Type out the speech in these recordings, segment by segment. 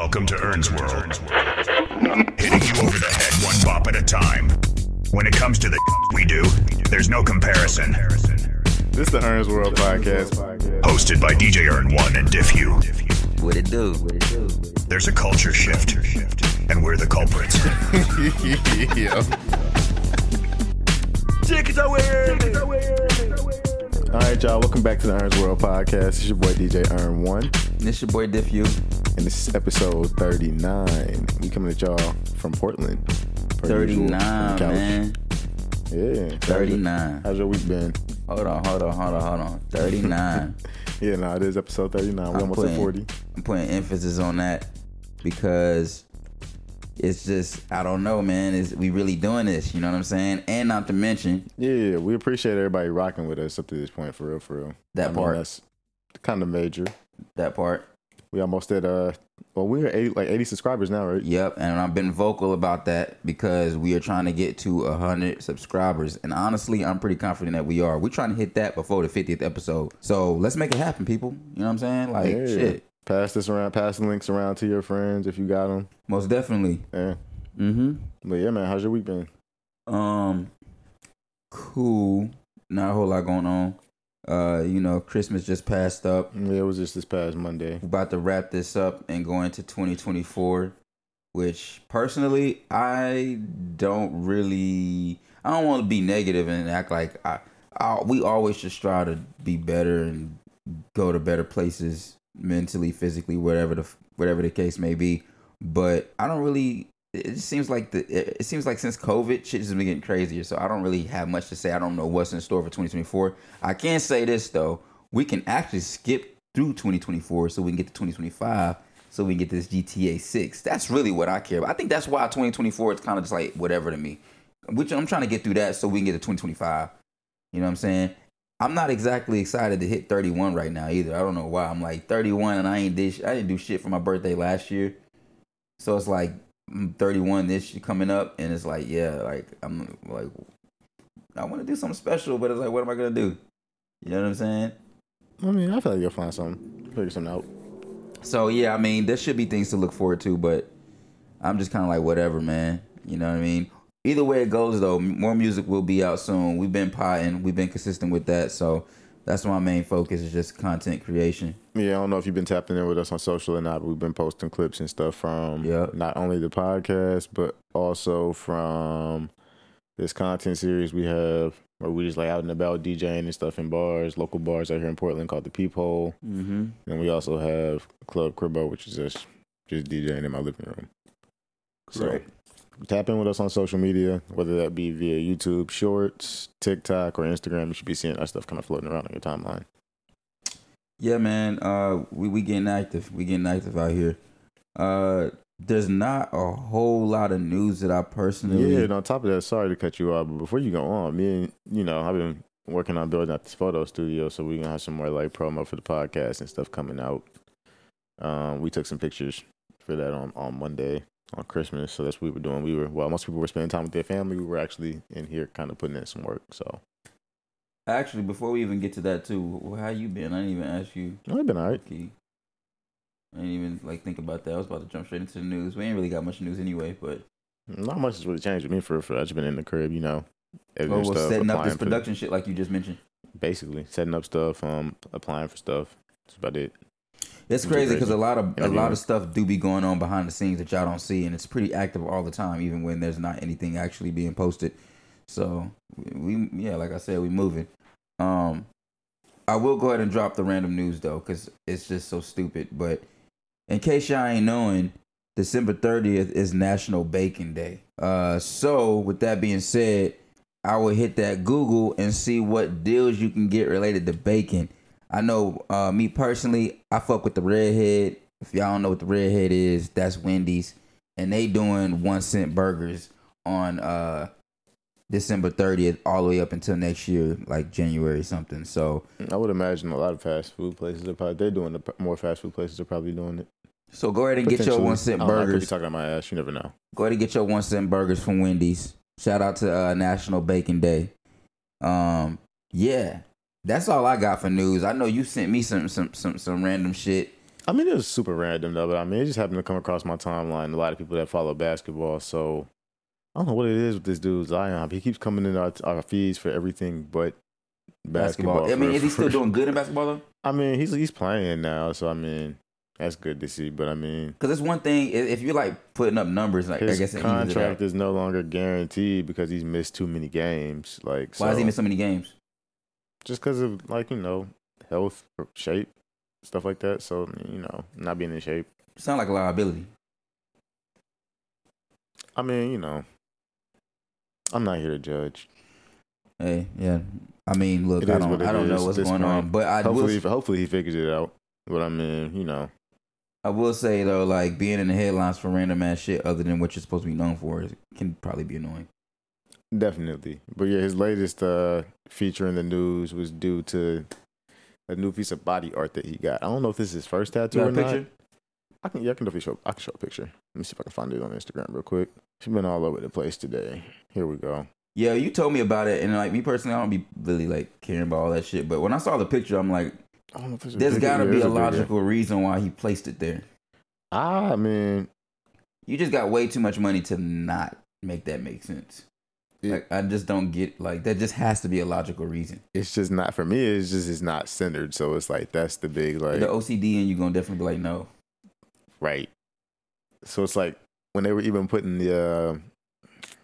Welcome to Ern's World. Hitting you over the head one bop at a time. When it comes to the we do, there's no comparison. This is the Ern's World podcast. Hosted by DJ Ern One and Diffu. What it do? There's a culture shift, and we're the culprits. yeah. All right, y'all. Welcome back to the Ern's World podcast. It's your boy DJ Ern One, This your boy Diffu. And this is episode thirty nine. We coming at y'all from Portland. per usual, 39, man. Yeah, 39. How's your week been? Hold on, hold on, hold on, hold on. 39. Yeah, no, it is episode thirty nine. We I'm almost at forty. I'm putting emphasis on that because it's just, I don't know, man. Is we really doing this? You know what I'm saying? And not to mention, Yeah, we appreciate everybody rocking with us up to this point. For real, for real. That part. that's kind of major. that part. We almost at uh, well, we're at 80, like eighty subscribers now, right? Yep, and I've been vocal about that because we are trying to get to hundred subscribers, and honestly, I'm pretty confident that we are. We're trying to hit that before the 50th episode, so let's make it happen, people. You know what I'm saying? Like, Yeah. shit, Pass this around, pass the links around to your friends if you got them. most definitely. Yeah. Mm-hmm. But yeah, man, how's your week been? Um, cool. Not a whole lot going on. Uh, you know, Christmas just passed up. Yeah, it was just this past Monday. We're about to wrap this up and go into 2024, which personally I don't really. I don't want to be negative and act like I, I. We always should strive to be better and go to better places mentally, physically, whatever the whatever the case may be. But I don't really. It seems like the. It it seems like since COVID, shit has been getting crazier. So I don't really have much to say. I don't know what's in store for 2024. I can say this though. We can actually skip through 2024 so we can get to 2025 so we can get this GTA 6. That's really what I care about. I think that's why 2024 is kind of just like whatever to me. Which I'm trying to get through that so we can get to 2025. You know what I'm saying? I'm not exactly excited to hit 31 right now either. I don't know why. I'm like 31 and I ain't did I didn't do shit for my birthday last year. So it's like I'm 31 this year coming up and it's like yeah, like I'm like I want to do something special, but it's like what am I going to do? You know what I'm saying? I mean, I feel like you'll find something, figure something out. So yeah, I mean, there should be things to look forward to, but I'm just kind of like whatever, man. You know what I mean? Either way it goes, though, more music will be out soon. We've been potting, we've been consistent with that, so that's my main focus is just content creation. Yeah, I don't know if you've been tapping in with us on social or not, but we've been posting clips and stuff from Yep. not only the podcast, but also from this content series we have where we just like out and about DJing and stuff in bars, local bars out here in Portland called the Peephole. Mm-hmm. And we also have Club Cribbo, which is just just DJing in my living room. So Right. Tap in with us on social media, whether that be via YouTube Shorts, TikTok, or Instagram. You should be seeing that stuff kind of floating around on your timeline. Yeah, man. Uh, we we getting active. We getting active out here. Uh, there's not a whole lot of news that I personally. Yeah, and on top of that, sorry to cut you off, but before you go on, me and you know, I've been working on building out this photo studio, so we're gonna have some more like promo for the podcast and stuff coming out. Um, we took some pictures for that on on Monday on Christmas, so that's what we were doing. We were well, most people were spending time with their family, we were actually in here kind of putting in some work. So Actually, before we even get to that too, how you been? I didn't even ask you. I've been alright. Key. I didn't even like think about that. I was about to jump straight into the news. We ain't really got much news anyway, but Not much has really changed with me for for. I've just been in the crib, you know, editing well, stuff, setting up this production shit like you just mentioned. basically setting up stuff, um, applying for stuff. That's about it. It's It's crazy because a lot of a lot of stuff do be going on behind the scenes that y'all don't see, and it's pretty active all the time, even when there's not anything actually being posted. So we, we yeah, like I said, we moving. Um, I will go ahead and drop the random news though, because it's just so stupid. But in case y'all ain't knowing, December 30th is National Bacon Day. Uh, so with that being said, I will hit that Google and see what deals you can get related to bacon. I know uh, me personally, I fuck with the redhead. If y'all don't know what the redhead is, that's Wendy's, and they doing one cent burgers on uh December 30th all the way up until next year, like January something. So I would imagine a lot of fast food places are probably they're doing the more fast food places are probably doing it. so go ahead and get your one cent don't I could be burgers. talking on my ass. You never know. Go ahead and get your one cent burgers from Wendy's. Shout out to uh, National Bacon Day. Um, yeah, that's all I got for news. I know you sent me some some some some random shit. I mean, it was super random though, but I mean, it just happened to come across my timeline. A lot of people that follow basketball, so I don't know what it is with this dude Zion. He keeps coming in our, our feeds for everything but basketball. basketball. I mean, for- is he still for- doing good in basketball though? I mean, he's he's playing now, so I mean, that's good to see. But I mean, Because it's one thing if you're like putting up numbers, like I his guess it contract is no longer guaranteed because he's missed too many games. Like, Why has he so- missed so many games? Just because of like you know health, or shape, stuff like that. So you know, not being in shape. Sound like a liability. I mean, you know, I'm not here to judge. Hey, yeah. I mean, look, I don't, I don't know what's going point. on, but I hopefully, will, hopefully he figures it out. But I mean, you know, I will say though, like being in the headlines for random ass shit other than what you're supposed to be known for can probably be annoying. Definitely. But yeah, his latest uh, feature in the news was due to a new piece of body art that he got. I don't know if this is his first tattoo or a not. I can, yeah, I can definitely show. I can show a picture. Let me see if I can find it on Instagram real quick. She's been all over the place today. Here we go. Yeah, you told me about it, and like me personally, I don't be really like caring about all that shit. But when I saw the picture, I'm like, I don't know if it's there's bigger- got to be a logical reason why he placed it there. Ah, I mean, You just got way too much money to not make that make sense. Yeah. Like I just don't get like that. Just has to be a logical reason. it's just not for me. It's just it's not centered. So it's like that's the big like the OCD and you're gonna definitely be like, no. right. So it's like when they were even putting the uh,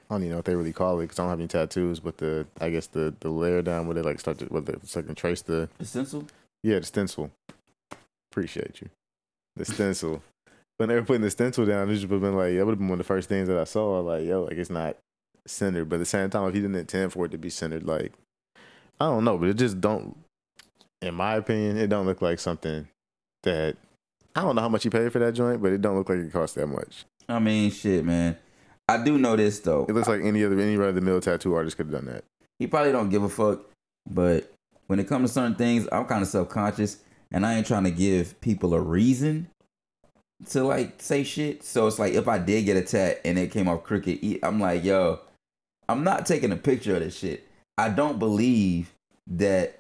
I don't even know what they really call it because I don't have any tattoos, but the I guess the the layer down where they like start to where they so can trace the The stencil. yeah the stencil. Appreciate you, the stencil. When they were putting the stencil down, it just have been like that would have been one of the first things that I saw. Like yo, like it's not centered, but at the same time, if he didn't intend for it to be centered, like I don't know, but it just don't. In my opinion, it don't look like something that I don't know how much he paid for that joint, but it don't look like it cost that much. I mean, shit, man. I do know this though. It looks like any other any other mill tattoo artist could have done that. He probably don't give a fuck, but when it comes to certain things, I'm kind of self conscious, and I ain't trying to give people a reason to like say shit. So it's like if I did get a tat and it came off crooked, I'm like, yo, I'm not taking a picture of this shit. I don't believe that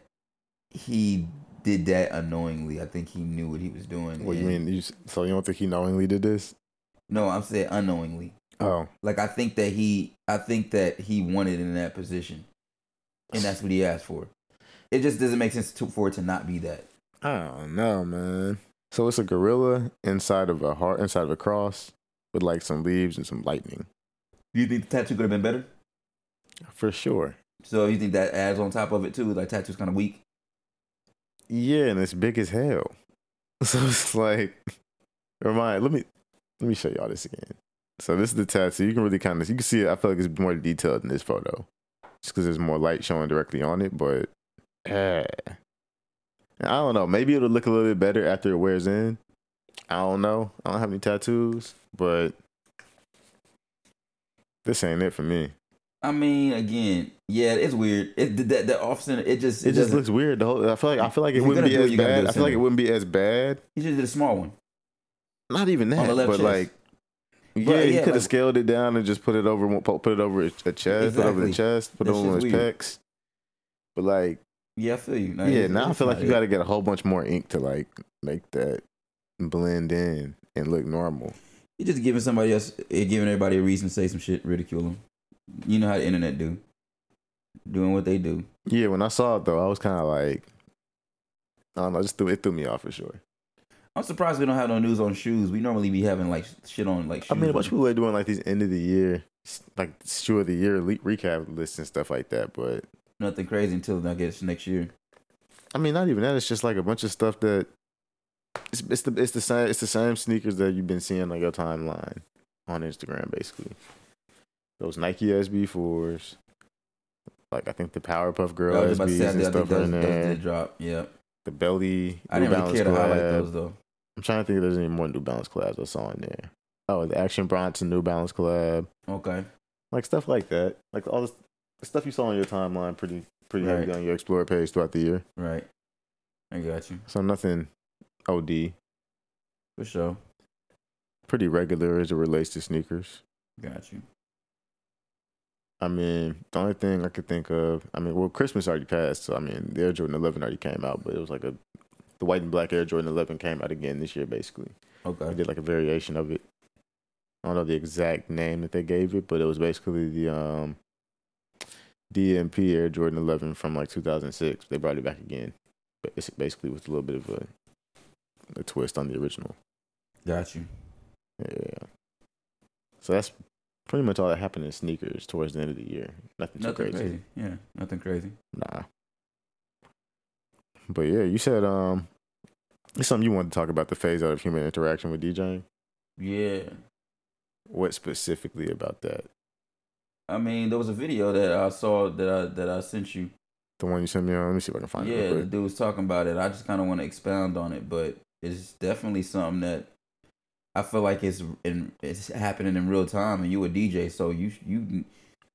he did that unknowingly. I think he knew what he was doing. What you mean? You, so you don't think he knowingly did this? No, I'm saying unknowingly. Oh, Like I think that he, I think that he wanted in that position, and that's what he asked for. It just doesn't make sense to, for it to not be that. I don't know, man. So it's a gorilla inside of a heart, inside of a cross, with like some leaves and some lightning, Do you think the tattoo could have been better? For sure. So you think that adds on top of it too? Like tattoo's kind of weak. Yeah, and it's big as hell. So it's like, remind. Let me let me show y'all this again. So this is the tattoo. You can really kind of you can see it. I feel like it's more detailed in this photo, just because there's more light showing directly on it. But eh. I don't know. Maybe it'll look a little bit better after it wears in. I don't know. I don't have any tattoos, but this ain't it for me. I mean, again, yeah, it's weird. It the, the, the off center, it just It, it, just looks weird. The whole I feel like I feel like it wouldn't be as you gotta do bad. I feel like it wouldn't be as bad. he just did a small one. Not even that, but chest. like, yeah, But, he could have like- scaled it down and just put it over, put it over a chest, put it over the chest, put That it over his weird. pecs. But like, Yeah, I feel you. No, yeah, now I feel like you got to get a whole bunch more ink to like make that blend in and look normal. You're just giving somebody else, giving everybody a reason to say some shit, ridicule them. You know how the internet do, doing what they do. Yeah, when I saw it though, I was kind of like, I don't know, just threw it threw me off for sure. I'm surprised we don't have no news on shoes. We normally be having like shit on like. Shoes. I mean, a bunch of people are doing like these end of the year, like shoe of the year le- recap lists and stuff like that, but. nothing crazy until I guess next year. I mean, not even that. It's just like a bunch of stuff that it's, it's the it's the same it's the same sneakers that you've been seeing like your timeline on Instagram, basically. Those Nike SB fours, like I think the Powerpuff Girl I was about to SBs say, and did- I think stuff those, in those there. did drop. Yeah, The Belly, I New didn't really care to highlight those though. I'm trying to think if there's any more New Balance collabs I saw in there. Oh, the Action Bronson New Balance collab, Okay, like stuff like that, like all this the stuff you saw on your timeline, pretty pretty heavy on your Explorer page throughout the year. right. I got you So nothing OD. for sure. pretty regular as it relates to sneakers. Got you. I mean, the only thing I could think of, I mean, well, Christmas already passed, so I mean, the Air Jordan 11 already came out, but it was like a the white and black Air Jordan 11 came out again this year. Basically, I Okay. did like a variation of it. I don't know the exact name that they gave it, but it was basically the um, DMP Air Jordan 11 from like 2006. They brought it back again, but it's basically with a little bit of a, a twist on the original. Got you. Yeah. So that's pretty much all that happened in sneakers towards the end of the year. Nothing too Nothing crazy. crazy. Yeah, nothing crazy. Nah. But yeah, you said um, it's something you wanted to talk about the phase out of human interaction with DJing. Yeah. What specifically about that? I mean, there was a video that I saw that I that I sent you. The one you sent me on. Let me see if I can find yeah, it. Yeah, the dude was talking about it. I just kind of want to expound on it, but it's definitely something that I feel like it's in it's happening in real time. And you a DJ, so you you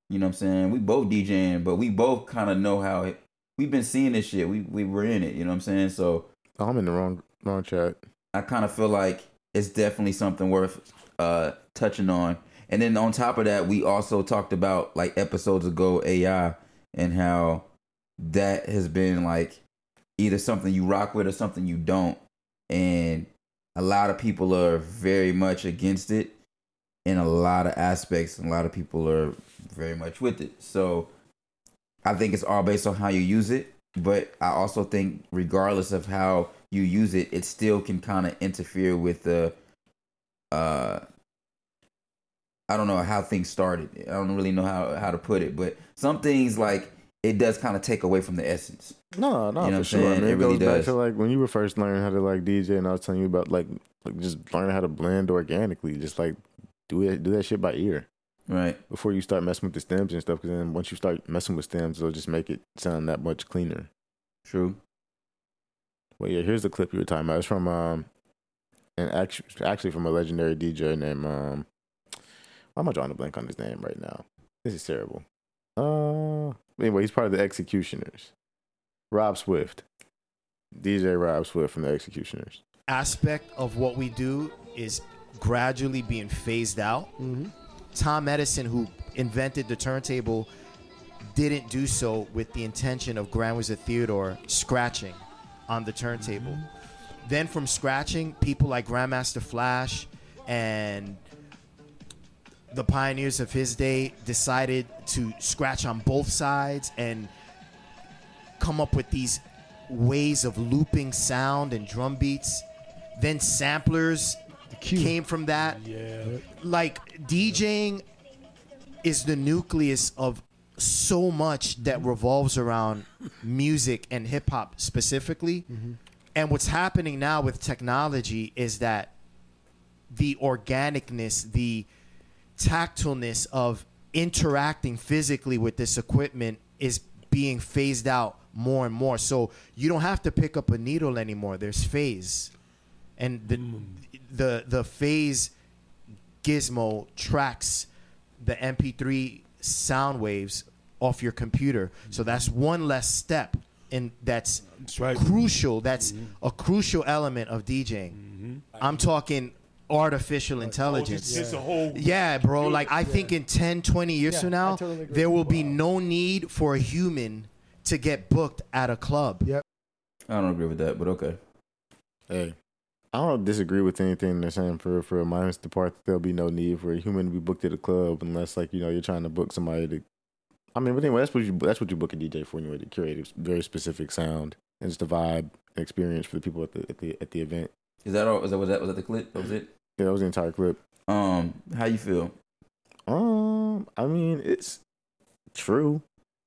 you know what I'm saying. We both DJing, but we both kind of know how it. We've been seeing this shit. We we were in it. You know what I'm saying. So Oh, I'm in the wrong wrong chat. I kind of feel like it's definitely something worth uh touching on. And then on top of that, we also talked about like episodes ago AI and how that has been like either something you rock with or something you don't. And a lot of people are very much against it in a lot of aspects. And a lot of people are very much with it. So I think it's all based on how you use it. But I also think regardless of how you use it, it still can kind of interfere with the uh I don't know how things started. I don't really know how how to put it, but some things like it does kind of take away from the essence. No, no, You know for sure. I mean, It it, really goes back does. to like when you were first learning how to like DJ, and I was telling you about like like just learning how to blend organically. Just like do it, do that shit by ear Right. before you start messing with the stems and stuff. Because then once you start messing with stems, it'll just make it sound that much cleaner. True. Well, yeah, here's the clip you were talking about. It's from um, and actually, actually from a legendary DJ named um, why am I drawing a blank on his name right now? This is terrible. Uh, anyway, he's part of the X-Ecutioners. Rob Swift, DJ Rob Swift from the X-Ecutioners. aspect of what we do is gradually being phased out. Tom Edison, who invented the turntable, didn't do so with the intention of Grand Wizard Theodore scratching on the turntable. Then, from scratching, people like Grandmaster Flash and the pioneers of his day decided to scratch on both sides and come up with these ways of looping sound and drum beats. Then samplers came from that. Yeah. Like DJing is the nucleus of so much that revolves around music and hip hop specifically. Mm-hmm. And what's happening now with technology is that the organicness, the tactileness of interacting physically with this equipment is being phased out more and more. So you don't have to pick up a needle anymore. There's phase. And the the the phase gizmo tracks the MP3 sound waves off your computer. So that's one less step and that's That's right. crucial. That's mm-hmm. a crucial element of DJing. Mm-hmm. I'm talking artificial oh, intelligence. It's, it's a whole. Yeah, bro. Like I think in 10, 20 years Yeah, from now, totally there will be Wow. no need for a human to get booked at a club. Yep. I don't agree with that, but okay. Hey, I don't disagree with anything they're saying for for minus the part that there'll be no need for a human to be booked at a club unless like you know you're trying to book somebody to. I mean, but anyway, that's what you that's what you book a DJ for anyway to curate a very specific sound and just a vibe experience for the people at the at the at the event. Is that all? Was that was that was that the clip? That was it. Yeah, that was the entire clip. Um, how you feel? Um, I mean, it's true.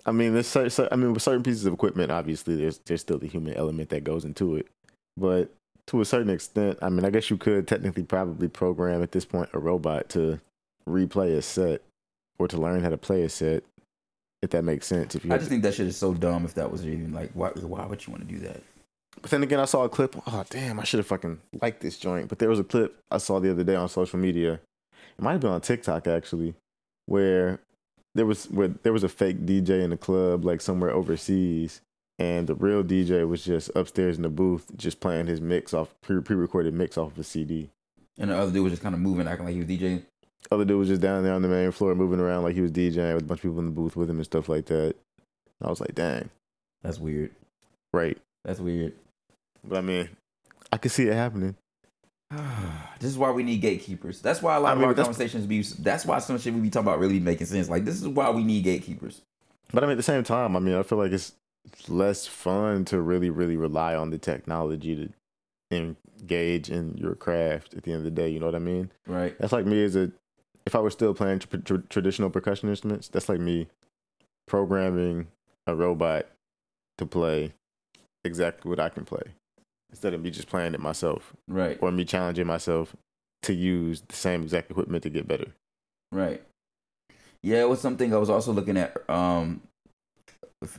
I mean, there's I mean, with certain pieces of equipment, obviously, there's there's still the human element that goes into it, but to a certain extent, I mean, I guess you could technically probably program at this point a robot to replay a set or to learn how to play a set, if that makes sense. If you, I just to- think that shit is so dumb. If that was even like, why? Why would you want to do that? But then again, I saw a clip. Oh damn! I should have fucking liked this joint. But there was a clip I saw the other day on social media. It might have been on TikTok actually, where there was where there was a fake DJ in the club like somewhere overseas, and the real DJ was just upstairs in the booth just playing his mix off pre recorded mix off of a CD. And the other dude was just kind of moving, acting like he was DJing. Other dude was just down there on the main floor moving around like he was DJing with a bunch of people in the booth with him and stuff like that. I was like, dang, That's weird. right. That's weird. But I mean, I could see it happening. this is why we need gatekeepers. That's why a lot I of mean, our conversations be. That's why some shit we be talking about really making sense. Like this is why we need gatekeepers. But I mean, at the same time, I mean, I feel like it's less fun to really, really rely on the technology to engage in your craft. At the end of the day, you know what I mean? Right. That's like me as a, if I were still playing tr- tr- traditional percussion instruments, that's like me programming a robot to play exactly what I can play instead of me just playing it myself Right. or me challenging myself to use the same exact equipment to get better. Right. Yeah, it was something I was also looking at um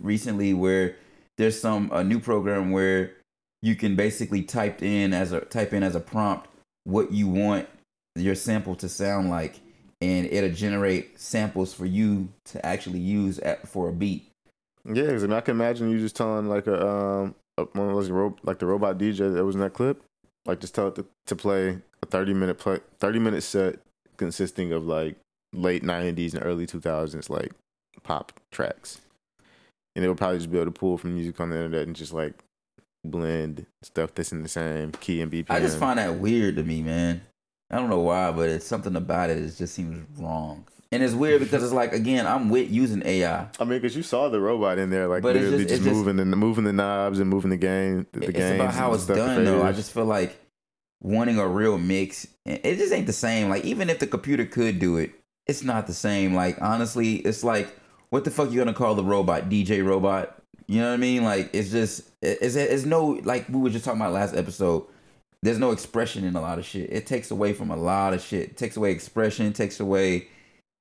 recently where there's some a new program where you can basically type in as a type in as a prompt what you want your sample to sound like and it'll generate samples for you to actually use at, for a beat. Yeah, 'cause I, mean, I can imagine you just telling like a um a, one of those ro- like the robot DJ that was in that clip, like just tell it to, to play a thirty minute play thirty minute set consisting of like late nineties and early two thousands like pop tracks, and it would probably just be able to pull from music on the internet and just like blend stuff that's in the same key and BPM. I just find that weird to me, man. I don't know why, but it's something about it. It just seems wrong, and it's weird because it's like again, I'm with using AI. I mean, because you saw the robot in there, like But literally just- just, it's just- moving and moving the knobs and moving the game. The, it's about how it's done though. I just feel like wanting a real mix, it just ain't the same. Like even if the computer could do it, it's not the same. Like honestly, it's like what the fuck you gonna call the robot? DJ robot? You know what I mean? Like it's just it's it's no like we were just talking about last episode. There's no expression in a lot of shit. It takes away from a lot of shit. It takes away expression. It takes away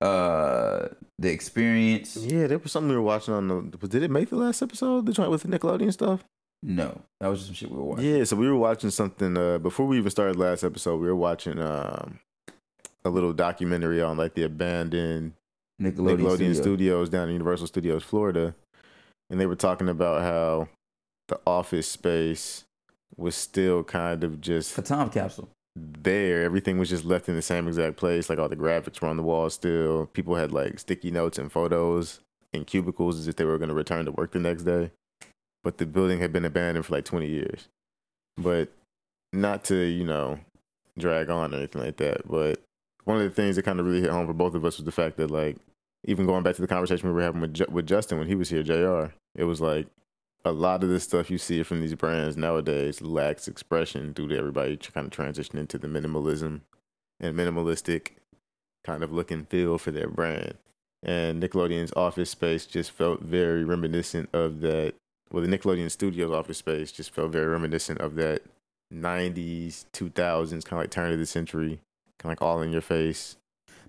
uh the experience. Yeah, there was something we were watching on the. Did it make the last episode? The joint with the Nickelodeon stuff. No, that was just some shit we were watching. Yeah, so we were watching something uh, before we even started last episode. We were watching um, a little documentary on like the abandoned Nickelodeon, Nickelodeon Studio. Studios down in Universal Studios, Florida, and they were talking about how the office space was still kind of just A time capsule. There. Everything was just left in the same exact place. Like all the graphics were on the wall still. People had like sticky notes and photos in cubicles as if they were going to return to work the next day. But the building had been abandoned for like 20 years. But not to, you know, drag on or anything like that. But one of the things that kind of really hit home for both of us was the fact that, like, even going back to the conversation we were having with, with Justin when he was here, JR, it was like a lot of the stuff you see from these brands nowadays lacks expression due to everybody kind of transitioning into the minimalism and minimalistic kind of look and feel for their brand. And Nickelodeon's office space just felt very reminiscent of that. Well, the Nickelodeon Studios office space just felt very reminiscent of that 90s, 2000s, kind of like turn of the century, kind of like all in your face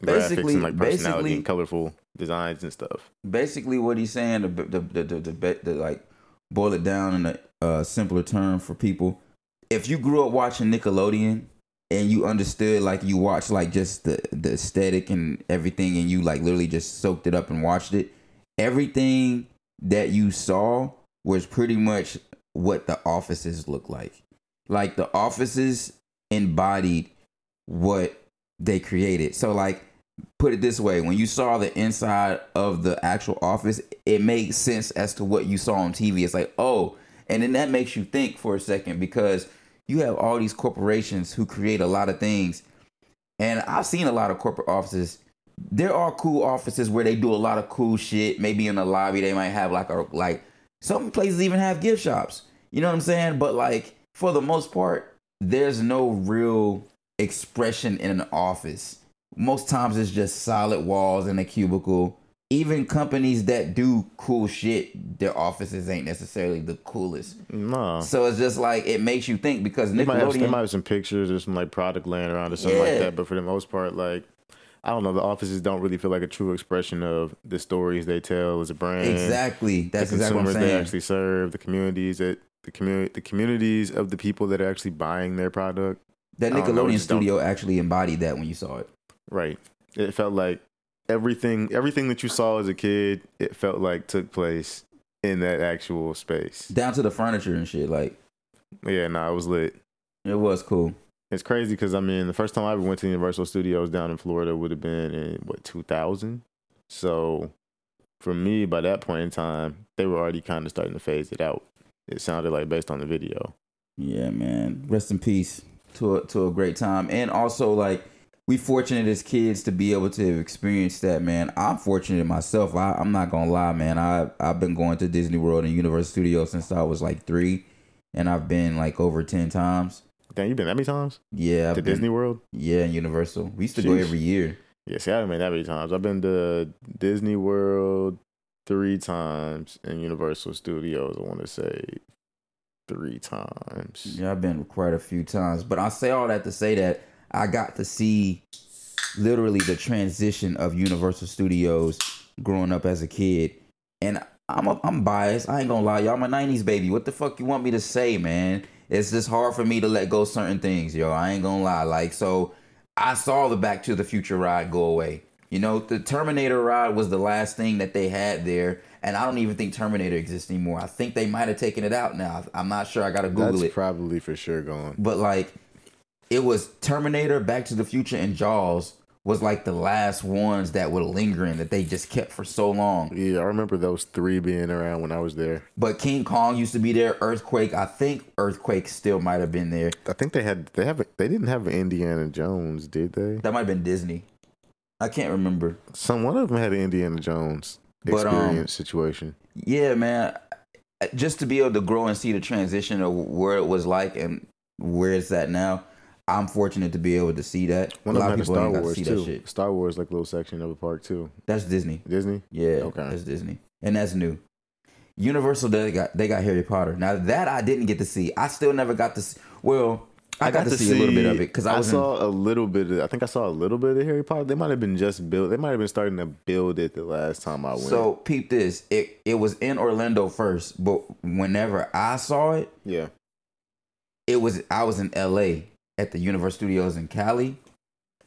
graphics Basically- and like personality and colorful designs and stuff. basically what he's saying the the the the, the, the, the like boil it down in a uh, simpler term for people. If you grew up watching nickelodeon and you understood like you watched like just the the aesthetic and everything and you like literally just soaked it up and watched it everything that you saw was pretty much what the offices look like. Like the offices embodied what they created. So like put it this way when you saw the inside of the actual office it makes sense as to what you saw on tv it's like oh and then that makes you think for a second because you have all these corporations who create a lot of things. And i've seen a lot of corporate offices. There are cool offices where they do a lot of cool shit. Maybe in the lobby they might have like a like some places even have gift shops. You know what i'm saying? But like for the most part there's no real expression in an office most times it's just solid walls in a cubicle. Even companies that do cool shit, their offices ain't necessarily the coolest. No. So it's just like it makes you think because They might, have, they might have some pictures or some like product laying around or something like that, but for the most part, like I don't know, the offices don't really feel like a true expression of the stories they tell as a brand. exactly. That's the exactly what consumers they actually serve, the communities that the community, the communities of the people that are actually buying their product. that don't know, Nickelodeon don't- studio actually embodied that when you saw it. Right. It felt like everything, everything that you saw as a kid, it felt like took place in that actual space. Down to the furniture and shit. Like Yeah, no, it was lit. it was cool. It's crazy because I mean, the first time I ever went to Universal Studios down in Florida would have been in what 2000. So, for me, by that point in time, they were already kind of starting to phase it out. It sounded like based on the video. Yeah, man. Rest in peace to a, to a great time, and also like we fortunate as kids to be able to experience that, man. I'm fortunate myself. I, I'm not gonna lie, man. I I've been going to Disney World and Universal Studios since I was like three, and I've been like over ten times. Damn, you've been that many times Yeah, I've to been- Disney World? Yeah, and Universal. We used to go every year. Yeah, see, I haven't been that many times. I've been to Disney World three times and Universal Studios. I want to say three times. Yeah, I've been quite a few times. But I say all that to say that I got to see literally the transition of Universal Studios growing up as a kid. And I'm a, I'm biased. I ain't gonna lie, y'all. I'm a '90s baby. What the fuck you want me to say, man? It's just hard for me to let go certain things, yo. I ain't gonna lie. Like so, I saw the Back to the Future ride go away. You know, the Terminator ride was the last thing that they had there, and I don't even think Terminator exists anymore. I think they might have taken it out now. I'm not sure. I gotta Google That's it probably for sure gone. but like it was Terminator, Back to the Future, and Jaws was like the last ones that were lingering that they just kept for so long. Yeah, I remember those three being around when I was there. But King Kong used to be there. Earthquake, I think Earthquake still might have been there. I think they had they have they didn't have Indiana Jones, did they? That might have been Disney. I can't remember. Some one of them had an Indiana Jones But, um, experience situation. Yeah, man. Just to be able to grow and see the transition of where it was like and where it's at now, I'm fortunate to be able to see that. One a lot of people Star Wars see too. that shit. Star Wars like a little section of a park too. That's Disney. Disney. Yeah, Okay. that's Disney, and that's new. Universal they got they got Harry Potter. Now that I didn't get to see, I still never got to. See, well, I, got, to see, a little bit of it because I in, saw a little bit. Of, I think I saw a little bit of Harry Potter. They might have been just built. They might have been starting to build it the last time I went. so peep this. It it was in Orlando first, but whenever I saw it, yeah, it was I was in L.A. at the Universal Studios in Cali,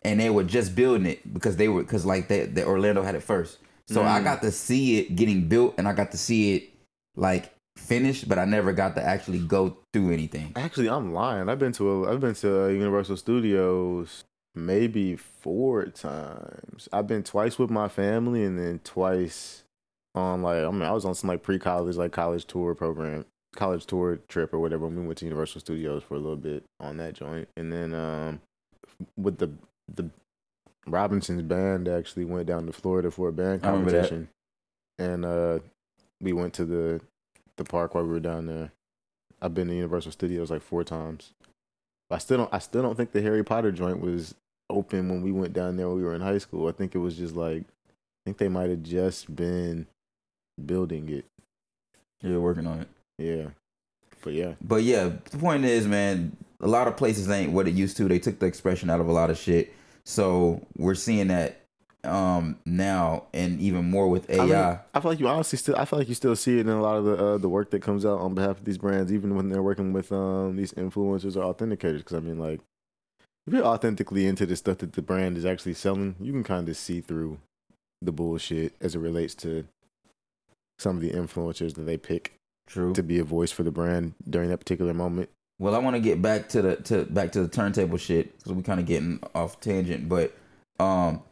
and they were just building it because they were because like they, the Orlando had it first. So I Mm. got to see it getting built, and I got to see it like finished, but I never got to actually go through anything. actually, I'm lying. I've been to a, I've been to uh, Universal Studios maybe four times. I've been twice with my family, and then twice on like I mean I was on some like pre college like college tour program, college tour trip or whatever. We went to Universal Studios for a little bit on that joint, and then um with the the Robinson's band actually went down to Florida for a band I remember that. competition, and uh we went to the the park while we were down there. I've been to Universal Studios like four times. I still don't. I still don't think the Harry Potter joint was open when we went down there when we were in high school. I think it was just like, I think they might have just been building it. You're working on it. Yeah, but yeah, But yeah, the point is, man, a lot of places ain't what it used to. They took the expression out of a lot of shit. So we're seeing that um now and even more with AI. I, mean, I feel like you honestly still. I feel like you still see it in a lot of the uh, the work that comes out on behalf of these brands, even when they're working with um these influencers or authenticators. Because I mean, like, if you're authentically into the stuff that the brand is actually selling, you can kind of see through the bullshit as it relates to some of the influencers that they pick True. to be a voice for the brand during that particular moment. Well, I want to get back to the to back to the turntable shit because we're kind of getting off tangent, but um,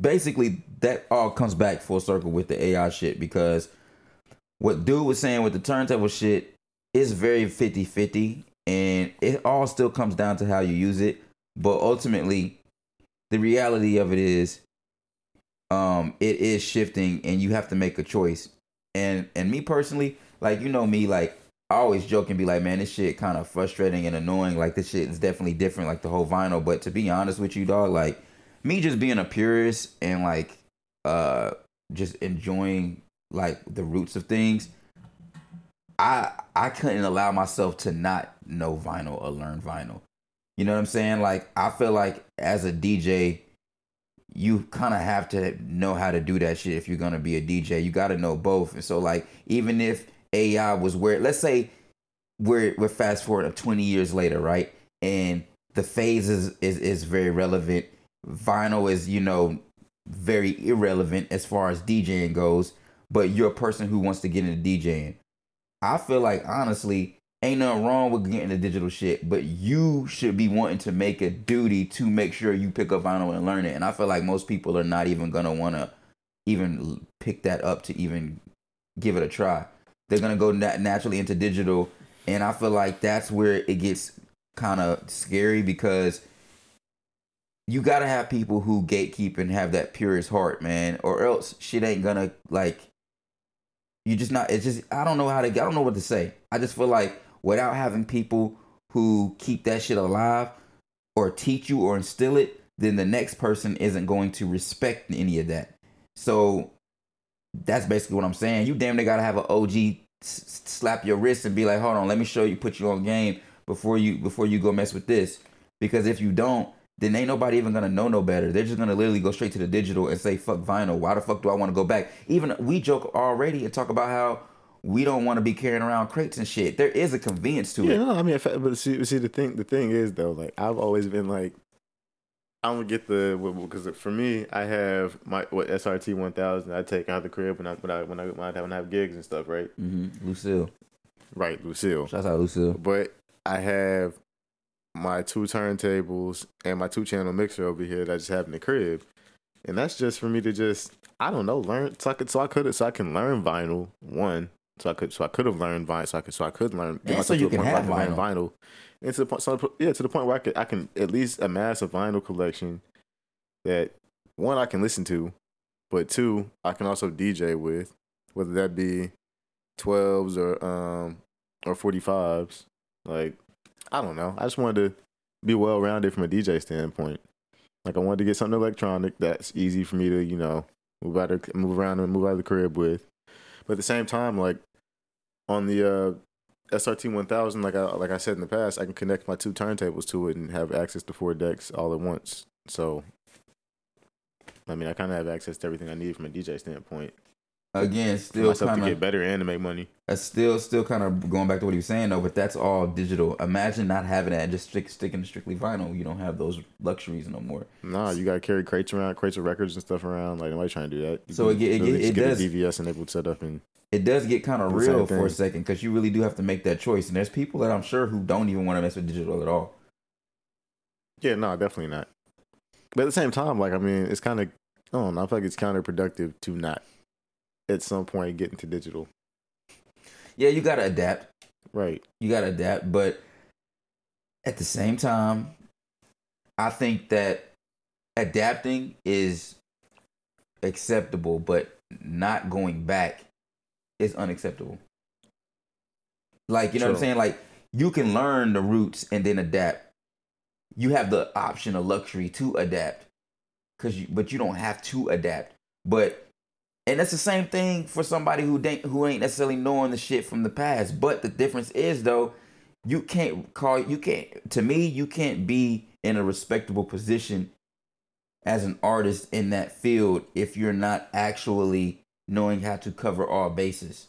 basically that all comes back full circle with the AI shit because what dude was saying with the turntable shit is very 50-50 and it all still comes down to how you use it, but ultimately the reality of it is um it is shifting and you have to make a choice. And and me personally, like you know me like I always joke and be like, man, this shit kind of frustrating and annoying. Like this shit is definitely different, like the whole vinyl. But to be honest with you, dog, like me just being a purist and like uh just enjoying like the roots of things, I I couldn't allow myself to not know vinyl or learn vinyl. You know what I'm saying? Like I feel like as a DJ, you kind of have to know how to do that shit if you're gonna be a DJ. You got to know both. And so like even if AI was where let's say we're we're fast forward to 20 years later, right? And the phase is is, is very relevant. Vinyl is, you know, very irrelevant as far as DJing goes, but you're a person who wants to get into DJing. I feel like honestly, ain't nothing wrong with getting the digital shit, but you should be wanting to make a duty to make sure you pick up vinyl and learn it. And I feel like most people are not even gonna wanna even pick that up to even give it a try. They're gonna go nat- naturally into digital And I feel like that's where it gets kind of scary because you gotta have people who gatekeep and have that purest heart, man, or else shit ain't gonna like. You just not. It's just I don't know how to. I don't know what to say. I just feel like without having people who keep that shit alive, or teach you or instill it, then the next person isn't going to respect any of that. So that's basically what I'm saying. You damn they gotta have an OG s- slap your wrist and be like, hold on, let me show you, put you on game before you before you go mess with this. Because if you don't, then ain't nobody even gonna know no better. They're just gonna literally go straight to the digital and say, fuck vinyl. Why the fuck do I want to go back? Even we joke already and talk about how we don't want to be carrying around crates and shit. There is a convenience to Yeah, it. no, I mean, if, but see, see, the thing, the thing is though, like I've always been like, I don't get the because for me, I have my what SRT one thousand. I take out the crib when I when I when I when I have, when I have gigs and stuff, right? Mm-hmm. Lucille, Right, Lucille. shouts out Lucille. But I have my two turntables and my two channel mixer over here that I just have in the crib, and that's just for me to just I don't know learn so I could so I could so I can learn vinyl one so I could so I could have learned vinyl so I could so I could learn And so you can point where I have learn vinyl. And to the point, so yeah, to the point where I could I can at least amass a vinyl collection that one I can listen to, but two I can also DJ with, whether that be twelves or um or forty fives. Like I don't know. I just wanted to be well rounded from a DJ standpoint. Like I wanted to get something electronic that's easy for me to you know move out of, move around and move out of the crib with, but at the same time like on the uh SRT 1000, like I like I said in the past, I can connect my two turntables to it and have access to four decks all at once. So, I mean, I kind of have access to everything I need from a DJ standpoint. Again, still kind to of get better and to make money. That's still still kind of going back to what he was saying though, but that's all digital. Imagine not having that and just stick, sticking to strictly vinyl. You don't have those luxuries no more. Nah, you gotta carry crates around, crates of records and stuff around. Like nobody trying to do that. You So can it it it get does- a DVS enabled setup and It does get kind of real for a second because you really do have to make that choice. And there's people that I'm sure who don't even want to mess with digital at all. yeah, no, definitely not. But at the same time, like I mean, it's kind of I don't know. I feel like it's counterproductive to not at some point get into digital. Yeah, you gotta adapt. Right. You gotta adapt, but at the same time, I think that adapting is acceptable, but not going back is unacceptable. Like, you know what I'm saying? Like, you can learn the roots and then adapt. You have the option of luxury to adapt, cause you, but you don't have to adapt. But and that's the same thing for somebody who ain't who ain't necessarily knowing the shit from the past. But the difference is though, you can't call you can't to me you can't be in a respectable position as an artist in that field if you're not actually knowing how to cover all bases.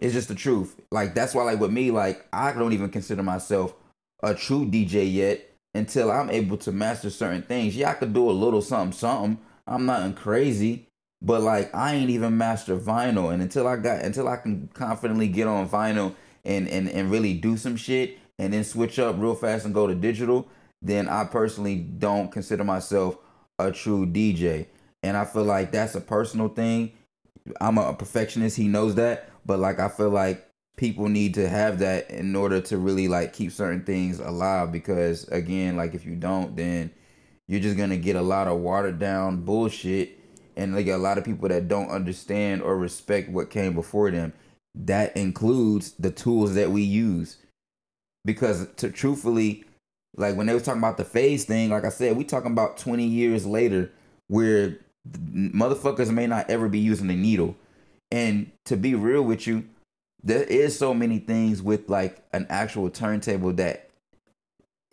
It's just the truth. Like that's why like with me like I don't even consider myself a true DJ yet until I'm able to master certain things. Yeah, I could do a little something something. I'm nothing crazy, but like I ain't even master vinyl and until I got until I can confidently get on vinyl and and and really do some shit and then switch up real fast and go to digital, then I personally don't consider myself a true DJ. And I feel like that's a personal thing. I'm a perfectionist, he knows that, but like I feel like people need to have that in order to really like keep certain things alive because again, like if you don't then you're just to get a lot of watered down bullshit and like a lot of people that don't understand or respect what came before them. That includes the tools that we use. Because to truthfully, like when they was talking about the phase thing, like I said, we talking about 20 years later where motherfuckers may not ever be using a needle. And to be real with you, there is so many things with like an actual turntable that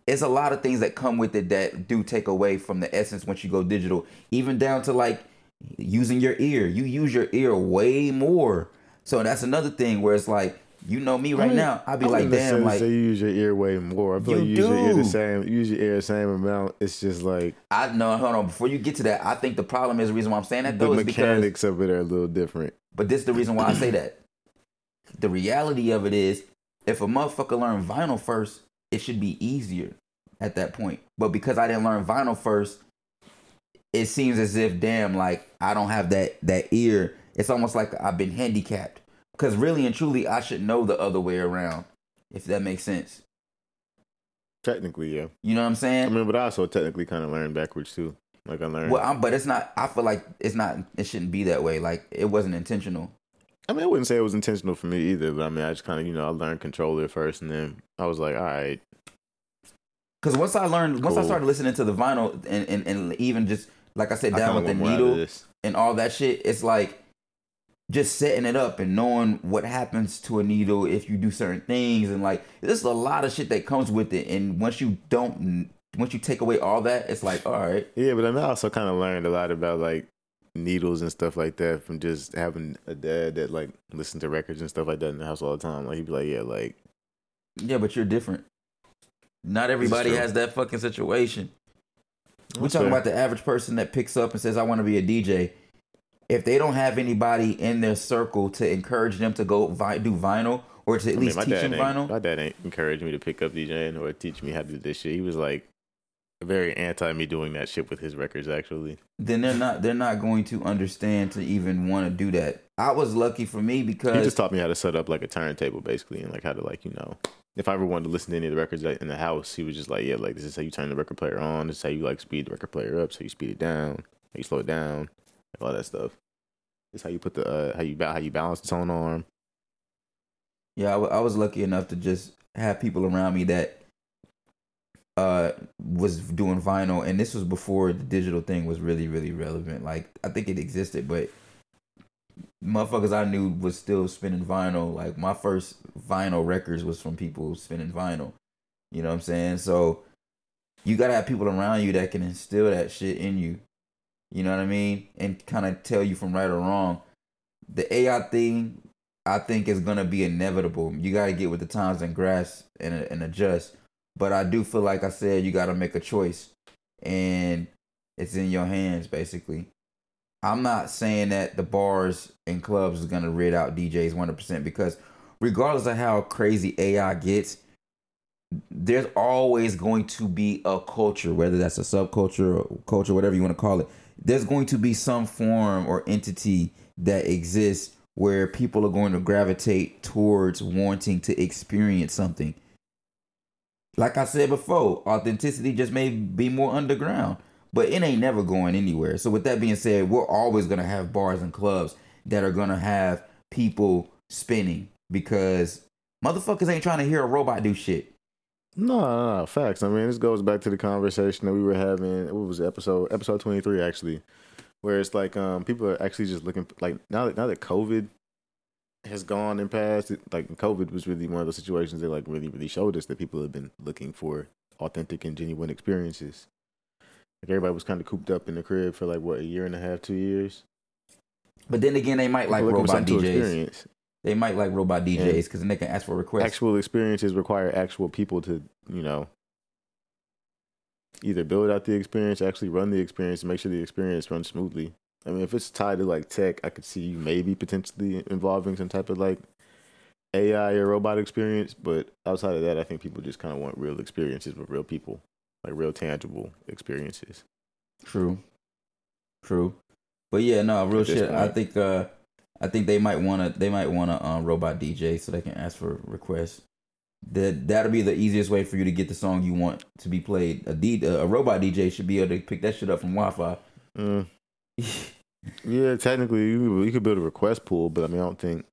it's a lot of things that come with it that do take away from the essence once you go digital, even down to like using your ear. You use your ear way more. So that's another thing where it's like, you know me right mean, now, I'd be I like, damn, like say you use your ear way more. I feel You like you use your ear the same. Use your ear the same amount. It's just like I no, hold on. Before you get to that, I think the problem is the reason why I'm saying that the though is because mechanics of it are a little different. But this is the reason why I say that. The reality of it is, if a motherfucker learn vinyl first, it should be easier at that point. But because I didn't learn vinyl first, it seems as if damn, like I don't have that that ear. It's almost like I've been handicapped. Because really and truly, I should know the other way around, if that makes sense. Technically, yeah. You know what I'm saying? I mean, but I also technically kind of learned backwards too. Like I learned. well, I'm, but it's not. I feel like it's not. It shouldn't be that way. Like it wasn't intentional. I mean, I wouldn't say it was intentional for me either, but I mean, I just kind of, you know, I learned controller first, and then I was like, all right, Because once I learned, once I started listening to the vinyl, and, and, and even just like I said, down with the want more out of needle and all that shit, it's like just setting it up and knowing what happens to a needle if you do certain things, and like there's a lot of shit that comes with it. And once you don't, once you take away all that, it's like, all right, Yeah, but I also kind of learned a lot about like needles and stuff like that from just having a dad that like listened to records and stuff like that in the house all the time. Like he'd be like, yeah, like yeah, but you're different. Not everybody has that fucking situation. We're talking fair. about the average person that picks up and says, I want to be a DJ. If they don't have anybody in their circle to encourage them to go vi- do vinyl or to at I least my teach them vinyl, my dad ain't encouraged me to pick up DJing or teach me how to do this shit. He was like very anti me doing that shit with his records. Actually, then they're not they're not going to understand to even want to do that. I was lucky for me because he just taught me how to set up like a turntable basically, and like how to like you know. If I ever wanted to listen to any of the records in the house, he was just like, "Yeah, like this is how you turn the record player on. This is how you like speed the record player up. So you speed it down, how you slow it down, all that stuff. Is how you put the uh, how you how you balance the tone arm. yeah, I I was lucky enough to just have people around me that uh was doing vinyl and this was before the digital thing was really really relevant. Like I think it existed, but motherfuckers I knew was still spinning vinyl. Like my first vinyl records was from people spinning vinyl. You know what I'm saying? So you gotta have people around you that can instill that shit in you. You know what I mean? And kind of tell you from right or wrong. The AI thing, I think, is gonna be inevitable. You gotta get with the times and grasp and, and adjust. But I do feel like I said you gotta make a choice, and it's in your hands basically. I'm not saying that the bars and clubs is gonna rid out DJs 100% because regardless of how crazy AI gets, there's always going to be a culture, whether that's a subculture or culture, whatever you want to call it. There's going to be some form or entity that exists where people are going to gravitate towards wanting to experience something. Like I said before, authenticity just may be more underground, but it ain't never going anywhere. So with that being said, we're always gonna have bars and clubs that are gonna have people spinning because motherfuckers ain't trying to hear a robot do shit. No, no, no, facts. I mean, this goes back to the conversation that we were having. What was it, episode episode twenty three actually, where it's like um people are actually just looking like now that now that COVID has gone and passed. It, like COVID was really one of those situations that like really really showed us that people have been looking for authentic and genuine experiences. Like everybody was kind of cooped up in the crib for like what a year and a half, two years. But then again, they might like People looking robot DJs. They might like robot DJs because then they can ask for requests. Actual experiences require actual people to you know either build out the experience, actually run the experience, make sure the experience runs smoothly. I mean, if it's tied to like tech, I could see you maybe potentially involving some type of like AI or robot experience. But outside of that, I think people just kind of want real experiences with real people, like real tangible experiences. True. True. But yeah, no, real shit. I think uh I think they might wanna they might wanna um robot DJ so they can ask for requests. That that'll be the easiest way for you to get the song you want to be played. A D a robot DJ should be able to pick that shit up from Wi-Fi. Mm. Yeah, technically, you, you could build a request pool, but I mean, I don't think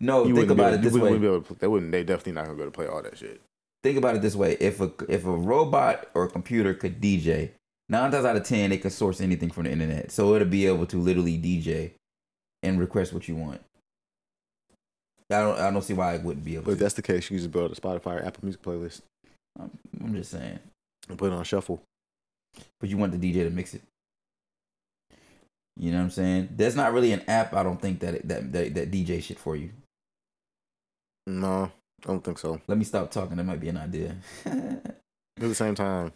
no, you think about able- it this way. wouldn't to, they wouldn't. They definitely not gonna be able to play all that shit. Think about it this way: if a if a robot or a computer could DJ, nine times out of ten they could source anything from the internet, so it'll be able to literally DJ and request what you want. I don't I don't see why it wouldn't be able But if to. that's the case, you can just build a Spotify or Apple Music playlist I'm, I'm just saying. and put it on shuffle. but you want the DJ to mix it. You know what I'm saying? There's not really an app I don't think that it, that, that that DJ shit for you. No, I don't think so. Let me stop talking. That might be an idea. At the same time,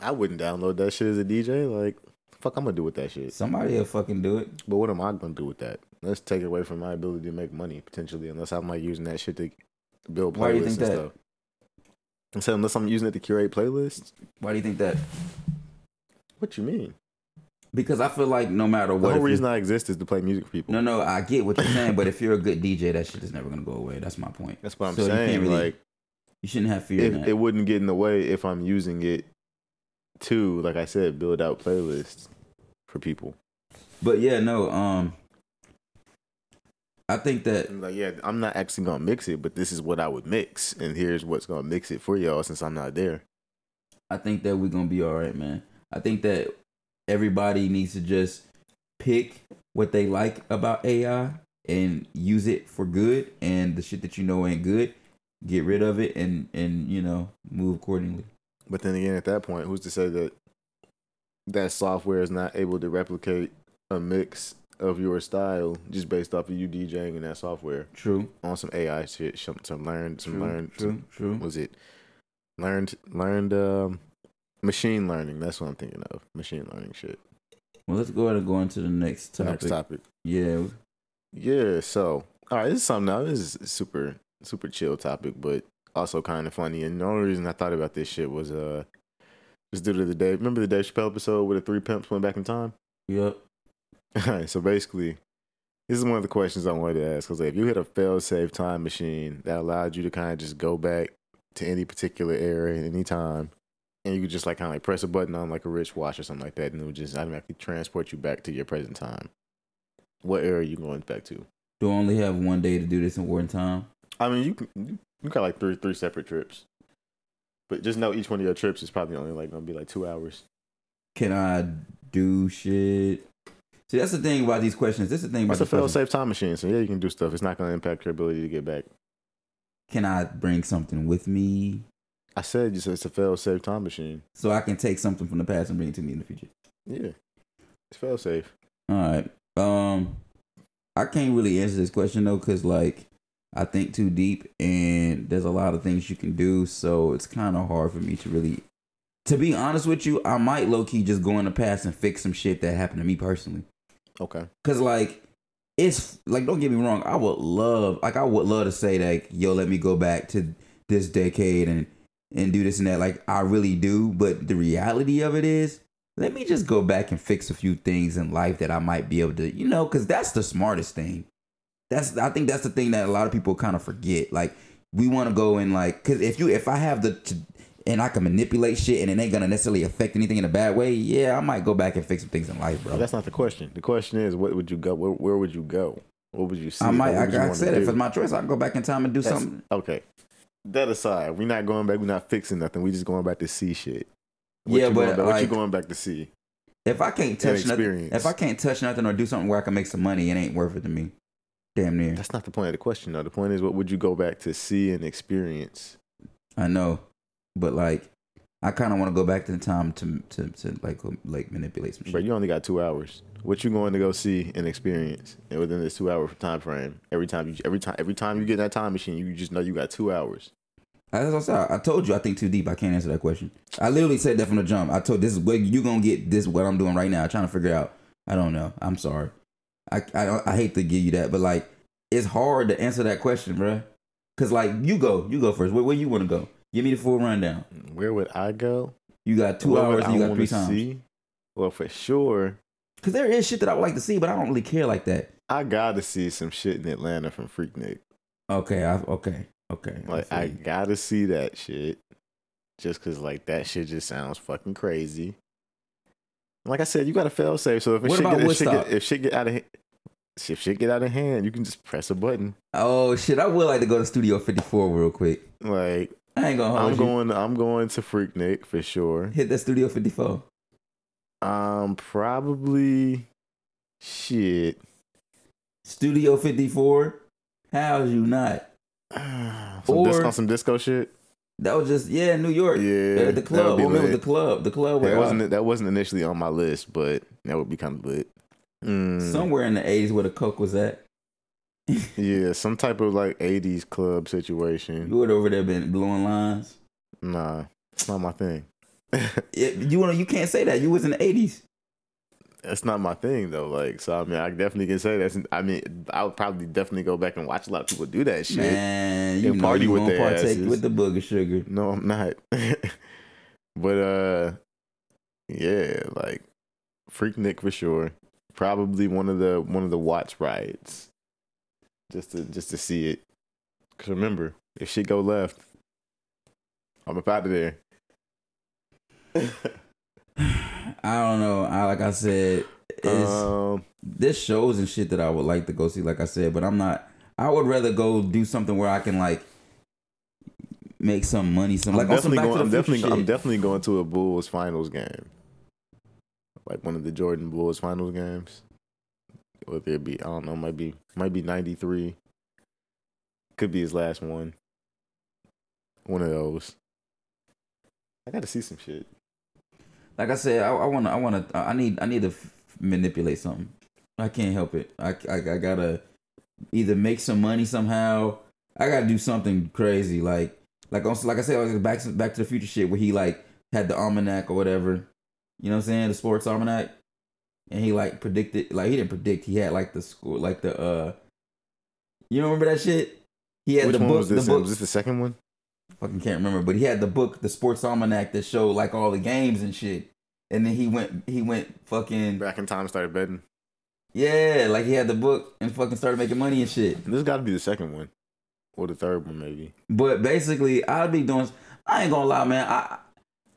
I wouldn't download that shit as a DJ. Like, fuck, I'm gonna do with that shit. Somebody will fucking do it. But what am I gonna do with that? Let's take it away from my ability to make money potentially, unless I'm like using that shit to build playlists Why do you and think that? stuff. And so unless I'm using it to curate playlists, Why do you think that? what you mean? Because I feel like no matter what, The whole you- reason I exist is to play music for people. no, no, I get what you're saying, but if you're a good DJ, that shit is never gonna go away. That's my point. That's what I'm So you saying. really- like You shouldn't have fear in it, that. it wouldn't get in the way if I'm using it to, like I said, build out playlists for people. but yeah, no, um, I think that I'm like, yeah, I'm not actually gonna mix it, but this is what I would mix, and here's what's gonna mix it for y'all since I'm not there. I think that we're gonna be all right, man. I think that everybody needs to just pick what they like about AI and use it for good, and the shit that you know ain't good, get rid of it, and and you know move accordingly. But then again, at that point, who's to say that that software is not able to replicate a mix of your style just based off of you DJing in that software True. on some AI shit, some, some learned, some learned, True. some- True. was it learned, learned, um, machine learning? That's what I'm thinking of, machine learning shit. Well, let's go ahead and go into the next topic. Next topic. Yeah. Yeah, so all right, this is something now. This is a super super chill topic, but also kind of funny. And the only reason I thought about this shit was uh was due to the day. Remember the Dave Chappelle episode where the three pimps went back in time? Yep. All right, so basically, this is one of the questions I wanted to ask. Because like, if you had a fail-safe time machine that allowed you to kind of just go back to any particular era at any time, and you could just like kind of like press a button on like a wristwatch or something like that, and it would just automatically transport you back to your present time. What era are you going back to? Do I only have one day to do this in one time? I mean, you can you, you got like three three separate trips, but just know each one of your trips is probably only like gonna be like two hours. Can I do shit? See, that's the thing about these questions. This is the thing about It's a fail-safe time machine, so yeah, you can do stuff. It's not gonna impact your ability to get back. Can I bring something with me I said you said it's a fail-safe time machine. so I can take something from the past and bring it to me in the future? Yeah, it's fail-safe. All right. Um, I can't really answer this question though, cause like I think too deep, and there's a lot of things you can do, so it's kind of hard for me to really. To be honest with you, I might low key just go in the past and fix some shit that happened to me personally. Okay. Cause like it's like don't get me wrong, I would love like I would love to say like yo let me go back to this decade and and do this and that like I really do, but the reality of it is let me just go back and fix a few things in life that I might be able to, you know, cuz that's the smartest thing. That's I think that's the thing that a lot of people kind of forget. Like we want to go and like cuz if you if I have the t- and I can manipulate shit and it ain't gonna necessarily affect anything in a bad way, yeah, I might go back and fix some things in life, bro. But that's not the question. The question is, what would you go? Where, where would you go? What would you see? I might. I, I said if do? it's my choice, I can go back in time and do That's- something. Okay. That aside, we're not going back. We're not fixing nothing. We're just going back to see shit. What Yeah, but, back, what you going back to see? If I can't touch nothing, if I can't touch nothing or do something where I can make some money, it ain't worth it to me. Damn near. That's not the point of the question, though. The point is, what would you go back to see and experience? I know, but like, I kind of want to go back to the time to to to like uh, like manipulate some shit. But you only got two hours. What you going to go see and experience and within this two hour time frame? Every time you, every time, every time you get in that time machine, you just know you got two hours. As I said, I told you I think too deep. I can't answer that question. I literally said that from the jump. I told this is what you gonna get. This is what I'm doing right now. trying to figure out. I don't know. I'm sorry. I I, I hate to give you that, but like it's hard to answer that question, bruh. Cause like you go, you go first. Where, where you want to go? Give me the full rundown. Where would I go? You got two would hours and you got three times. see? Well, for sure, Cause there is shit that I would like to see, but I don't really care like that. I gotta see some shit in Atlanta from Freaknik. Okay, I, okay, okay. Like feel I gotta see that shit, just cause like that shit just sounds fucking crazy. Like I said, you got to fail safe. So if shit about get, if shit get if shit get out of hand, if shit get out of hand, you can just press a button. oh shit, I would like to go to Studio 54 real quick. Like I ain't gonna hold I'm you. going, I'm going to Freaknik for sure. Hit that Studio 54. Um, probably shit. Studio 54. How's you not? some, Or- disco, some disco shit. That was just yeah, New York. Yeah, the club. be Oh, the club? The club That wasn't that wasn't initially on my list, but that would be kind of lit. Mm, somewhere in the 80s where the coke was at. yeah, some type of like '80s club situation. You would over there been blowing lines. Nah, it's not my thing. It, you wanna, you can't say that. You was in the 80s. That's not my thing though. Like, so I mean, I definitely can say that's. I mean, I would probably definitely go back and watch a lot of people do that shit. Man, you And know party you with their partake asses. with the booger sugar. No, I'm not. but uh, yeah, like Freaknik for sure. Probably one of the one of the watch rides, just to just to see it. Cause remember, if shit go left, I'm up out of there. I don't know. I like I said, it's, Um, there's shows and shit that I would like to go see, like I said, but I'm not. I would rather go do something where I can like make some money. Some I'm like on some definitely going. to I'm definitely. I'm definitely going to a Bulls finals game, like one of the Jordan Bulls finals games. Whether it be, I don't know, might be might be '93. Could be his last one. One of those. I got to see some shit. Like I said, I, to. I want to. I need. I need to f- manipulate something. I can't help it. I, I, I gotta either make some money somehow. I gotta do something crazy, like like on, like I said, like back to- Back to the Future shit, where he like had the almanac or whatever. You know what I'm saying? The sports almanac, and he like predicted. Like he didn't predict. He had like the school, like the uh. You don't remember that shit? He had Which the book. was The book. Was this the second one? Fucking can't remember, but he had the book, the sports almanac that showed like all the games and shit. And then he went, he went fucking Back in time, started betting. yeah, like he had the book and fucking started making money and shit. This got to be the second one, or the third one, maybe. But basically, I'd be doing. I ain't gonna lie, man. I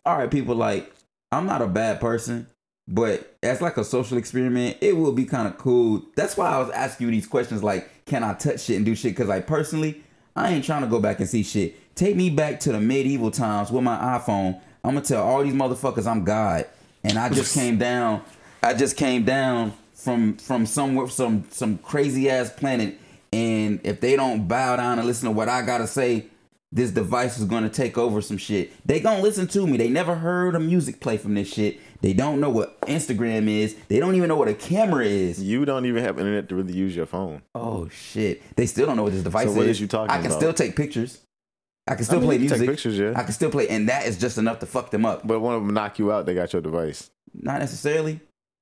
all right, people. Like I'm not a bad person, but as like a social experiment, it will be kind of cool. That's why I was asking you these questions. Like, can I touch shit and do shit? Because like personally, I ain't trying to go back and see shit. Take me back to the medieval times with my iPhone. I'm gonna tell all these motherfuckers I'm God, and I just came down. I just came down from from somewhere, some some crazy ass planet, and if they don't bow down and listen to what I gotta say, this device is gonna take over some shit. They gonna listen to me. They never heard a music play from this shit. They don't know what Instagram is. They don't even know what a camera is. You don't even have internet to really use your phone. Oh shit! They still don't know what this device So is. what is you talking I can about? still take pictures. I can still I mean, play can music. pictures, yeah. I can still play, and that is just enough to fuck them up. But one of them knock you out, they got your device. Not necessarily,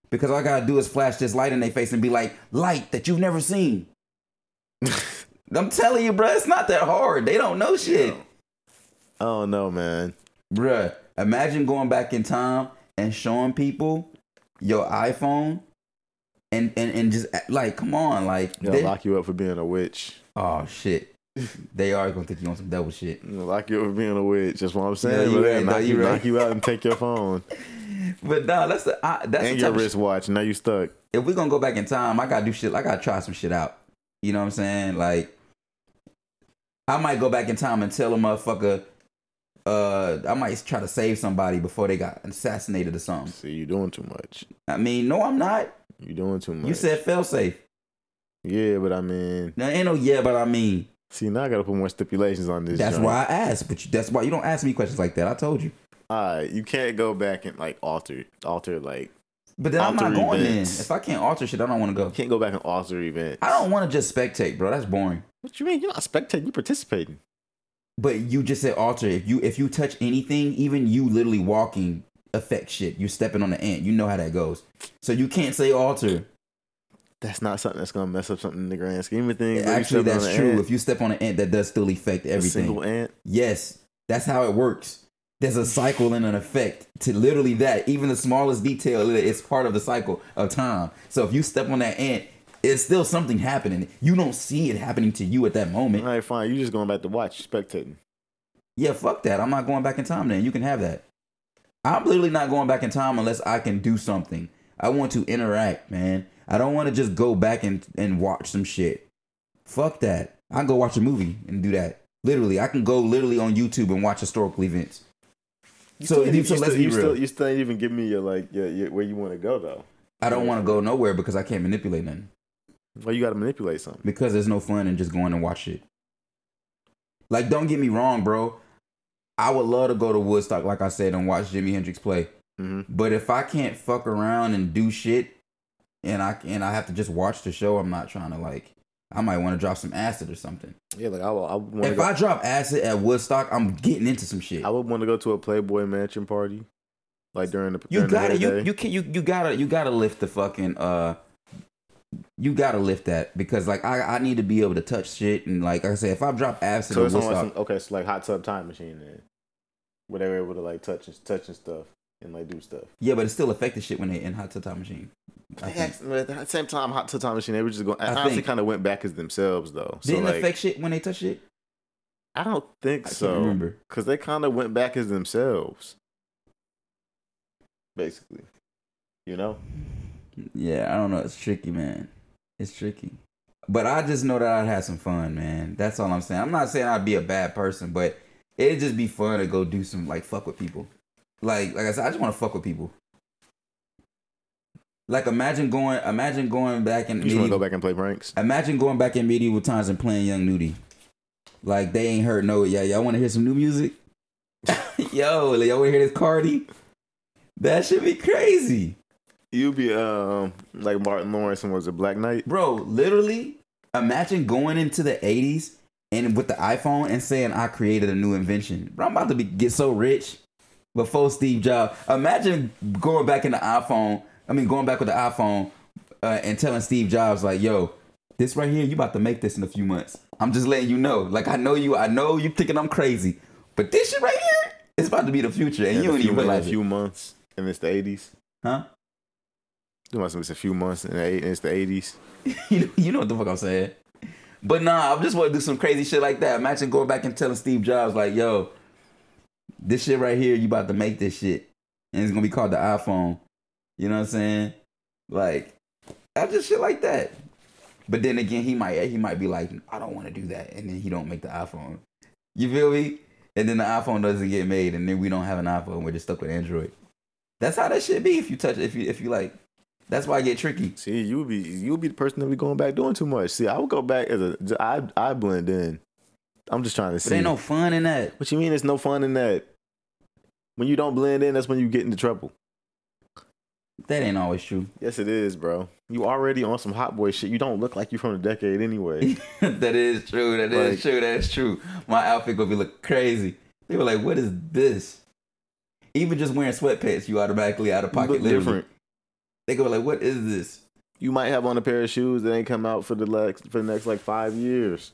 because all I gotta do is flash this light in their face and be like, "Light that you've never seen." I'm telling you, bruh, it's not that hard. They don't know shit. I don't know, man. Bruh, imagine going back in time and showing people your iPhone and and, and just like, come on, like, They'll they- lock you up for being a witch. oh shit, they are gonna think you on some devil shit. Lock you up for being a witch. That's what I'm saying. you but they'll right, no, knock, you you, right. knock you out and take your phone But nah, that's the I, that's and the your wristwatch. Now you stuck. if we're gonna go back in time, I gotta do shit. I gotta try some shit out. You know what I'm saying? Like, I might go back in time and tell a motherfucker. Uh, I might try to save somebody before they got assassinated or something. See, you're doing too much. I mean, no, I'm not. You're doing too much. You said fail safe. yeah, but I mean, Now ain't no yeah, but I mean. See, now I gotta put more stipulations on this. That's joint. why I asked, but you, that's why you don't ask me questions like that. I told you. Alright, you can't go back and like alter, alter like But then I'm not going events. in. If I can't alter shit, I don't want to go. you can't go back and alter events. I don't want to just spectate, bro. That's boring. What you mean? You're not spectating. You participating. But you just said alter. If you if you touch anything, even you literally walking affects shit. You're stepping on the ant. You know how that goes. So you can't say alter. That's not something that's gonna mess up something in the grand scheme of things. You Actually, that's true. ant, If you step on an ant, that does still affect a everything. single ant. Yes, that's how it works. There's a cycle and an effect to literally that. Even the smallest detail, it's part of the cycle of time. So if you step on that ant, it's still something happening. You don't see it happening to you at that moment. All right, fine. You're just going back to watch, spectating. Yeah, fuck that. I'm not going back in time then. You can have that. I'm literally not going back in time unless I can do something. I want to interact, man. I don't want to just go back and, and watch some shit. Fuck that. I can go watch a movie and do that. Literally, I can go literally on YouTube and watch historical events. So, you, so still, let's you, be real. still, you still ain't even give me your like your, your, where you want to go though. I don't want to go nowhere because I can't manipulate nothing. Well, you got to manipulate something. Because there's no fun in just going and watch it. Like, don't get me wrong, bro. I would love to go to Woodstock, like I said, and watch Jimi Hendrix play. hmm But if I can't fuck around and do shit, and I and I have to just watch the show, I'm not trying to like. I might want to drop some acid or something. Yeah, like I, I would If go. I drop acid at Woodstock, I'm getting into some shit. I would want to go to a Playboy Mansion party, like during the You during gotta you you can you you gotta you gotta lift the fucking uh. You gotta lift that because like I, I need to be able to touch shit and like I said if I drop acid so at it's like Woodstock, some, okay, so like hot tub time machine then, where they were able to like touch and touch and stuff. and like do stuff. Yeah, but it still affected shit when they in Hot Tub Time Machine. I think. But at the same time, Hot Tub Time Machine, they were just going. I I honestly kind of went back as themselves though. So Didn't like, affect shit when they touched it. I don't think I so. remember. Because they kind of went back as themselves, basically. You know. Yeah, I don't know. It's tricky, man. It's tricky. But I just know that I'd have some fun, man. That's all I'm saying. I'm not saying I'd be a bad person, but it'd just be fun to go do some like fuck with people. Like like I said, I just want to fuck with people. Like imagine going imagine going back and You just want to go back and play pranks. Imagine going back in medieval times and playing Young Nudy. Like they ain't heard no yeah, y'all wanna hear some new music? Yo, like, y'all wanna hear this Cardi? That should be crazy. You be um like Martin Lawrence and was a Black Knight. Bro, literally, imagine going into the 80s and with the iPhone and saying I created a new invention. Bro, I'm about to be, get so rich before Steve Jobs. Imagine going back in the iPhone, I mean going back with the iPhone uh, and telling Steve Jobs like, "Yo, this right here, you about to make this in a few months. I'm just letting you know. Like I know you, I know you thinking I'm crazy, but this shit right here, it's about to be the future, and In you don't even in a realize few it, months, and it's the eighties. huh? You must miss a few months, and it's the eighties. you, know, you know what the fuck I'm saying. But nah, I just want to do some crazy shit like that. Imagine going back and telling Steve Jobs like, "Yo, this shit right here, you about to make this shit, and it's gonna be called the iPhone." You know what I'm saying? Like, I just shit like that. But then again, he might he might be like, "I don't want to do that," and then he don't make the iPhone. You feel me? And then the iPhone doesn't get made, and then we don't have an iPhone. We're just stuck with Android. That's how that shit be. If you touch, if you if you like, that's why I get tricky. See, you be you be the person that be going back doing too much. See, I would go back as a I I blend in. I'm just trying to But see. ain't no fun in that. What you mean? There's no fun in that. When you don't blend in, that's when you get into trouble. That ain't always true. Yes, it is, bro. You already on some hot boy shit. You don't look like you from the decade anyway. that is true. That is Like- true. That is true. My outfit gonna be look crazy. They were like, "What is this?" Even just wearing sweatpants, you automatically out of pocket. look different. They go like, "What is this?" You might have on a pair of shoes that ain't come out for the next for the next like five years,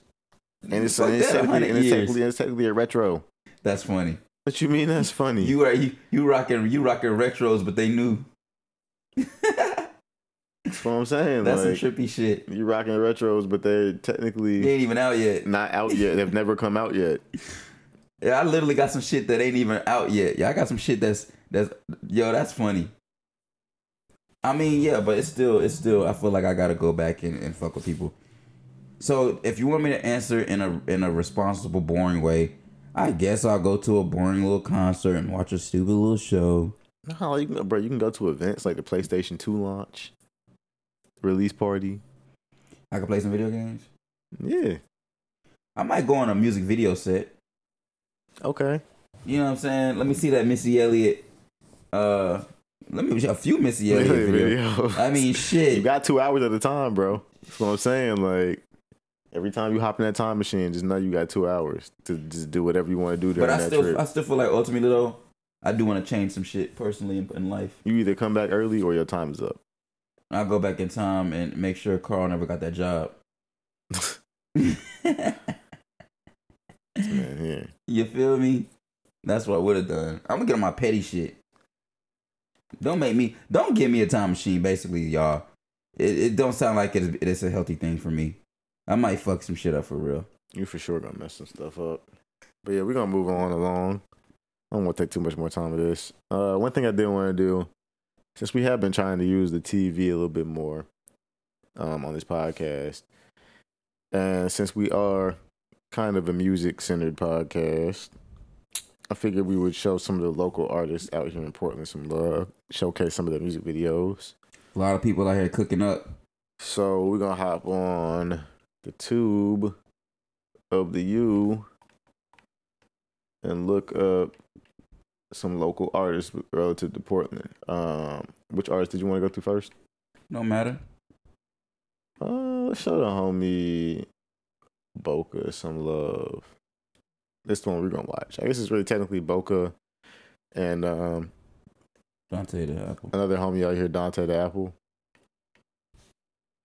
and it's, and it's, technically, and it's, technically, it's technically a retro. That's funny. What you mean? That's funny. You are you you rocking you rocking retros, but they knew. That's what I'm saying. That's like, some trippy shit. You're rocking retros, but they're technically They ain't even out yet. not out yet. They've never come out yet. Yeah, I literally got some shit that ain't even out yet. Yeah, I got some shit that's that's yo, that's funny. I mean, yeah, but it's still it's still I feel like I gotta go back and, and fuck with people. So if you want me to answer in a in a responsible, boring way, I guess I'll go to a boring little concert and watch a stupid little show. No, you can, bro. You can go to events like the PlayStation Two launch, release party. I can play some video games. Yeah. I might go on a music video set. Okay. You know what I'm saying? Let me see that Missy Elliott. Uh, let me a few Missy Elliott videos. I mean, shit. you got two hours at a time, bro. That's what I'm saying. Like every time you hop in that time machine, just know you got two hours to just do whatever you want to do But I that still, trip. I still feel like ultimately though, I do want to change some shit personally in, in life. you either come back early or your time is up. I'll go back in time and make sure Carl never got that job. Man, you feel me? That's what I would have done. I'm gonna get on my petty shit. Don't make me. Don't give me a time machine. Basically, y'all. It, it don't sound like it's, it's a healthy thing for me. I might fuck some shit up for real. You for sure gonna mess some stuff up. But yeah, we're gonna move on along. I don't want to take too much more time with this. Uh, one thing I did want to do, since we have been trying to use the TV a little bit more um, on this podcast, and since we are kind of a music centered podcast, I figured we would show some of the local artists out here in Portland some love, showcase some of their music videos. A lot of people out here cooking up. So we're gonna hop on the tube of the U and look up some local artists relative to Portland. Um, which artist did you want to go to first? No matter. Uh, let's show the homie Boca some love. This the one we're gonna watch. I guess it's really technically Boca and um Dante the Apple. another homie out here, Dante the Apple.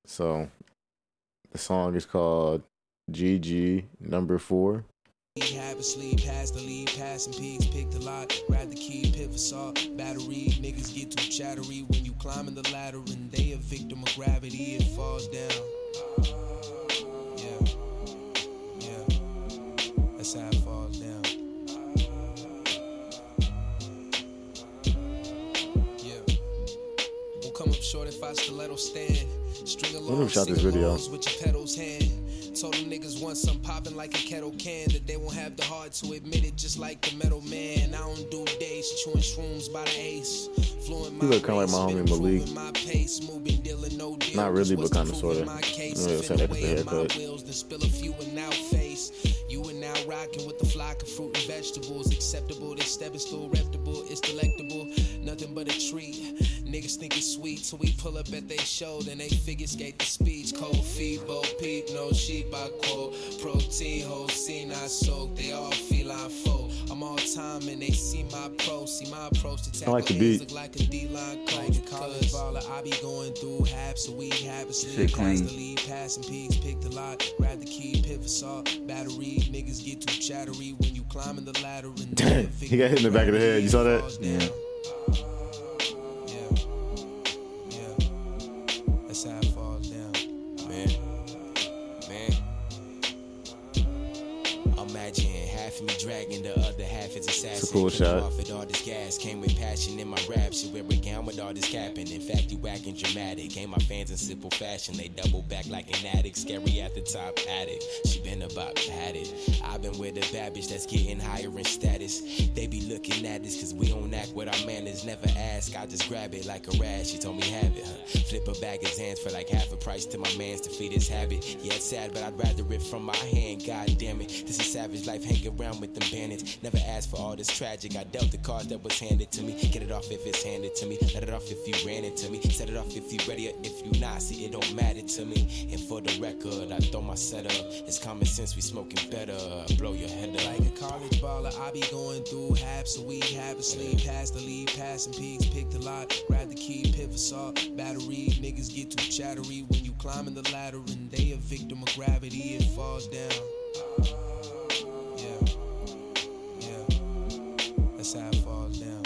So the song is called GG number four. Have a sleep, pass the lead, passing peaks, pick the lot, grab the key, pit for salt, battery. Niggas get too chattery when you climbing the ladder and they a victim of gravity, it falls down. Yeah, yeah, that's how it falls down. Yeah, won't come up short if I stiletto stand. String along, shot this video. with your pedals hand. Told them niggas want some poppin' like a kettle can that they won't have the heart to admit it, just like the metal man. I don't do days chewing shrooms by the ace. Fluent He look kinda like my homie Malik. My pace, moving, dealing, no deal. Not really, but kinda, sorta. in my case? Yeah, If it's an in the extra way of my haircut. wheels, then spill a few and now face. You are now rocking with the flock of fruit and vegetables. Acceptable, they step is still reputable. It's delectable, nothing but a treat. Niggas think it's sweet, so we pull up at they show, then they figure skate the speech. Cold feet, bo peep, no sheep, I quote. Protein, whole scene, I soak. They all feline folk. I'm all time and they see my pro, see my approach to tackle like the hands beat. look like a D-line coach. Like a college baller, I be going through halves a week, half a sleep, Shit pass clean. the lead, passing peaks, pick the lot, grab the key, pit for salt, battery. Niggas get too chattery when you climbing the ladder and Dang, he got hit in the back of the head. You saw that? Yeah. Yeah. Cool shot. Off with all this gas, came with passion in my rap. She wear a gown with all this capping. In fact, you acting dramatic. Ain't my fans in simple fashion. They double back like an addict. Scary at the top, addict. She been about had it. I've been with a bad bitch that's getting higher in status. They be looking at us cause we don't act with our manners. Never ask, I just grab it like a rash. She told me have it, huh? Flip a bag his hands for like half a price to my mans to feed his habit. Yeah, it's sad, but I'd rather it from my hand. God damn it. This is savage life, hang around with them bandits. Never ask for all this tragic. I dealt the cards that was handed to me. Get it off if it's handed to me. Let it off if you ran into me. Set it off if you ready or if you not. See, it don't matter to me. And for the record, I throw my setup. It's common sense, we smoking better. Blow your head up. Like a college baller, I be going through halves a week, half a sleep, pass the lead, passing peaks, pick the lot, grab the key, pit for salt, battery. Niggas get too chattery when you climbing the ladder and they a victim of gravity, it falls down. That's how it falls down.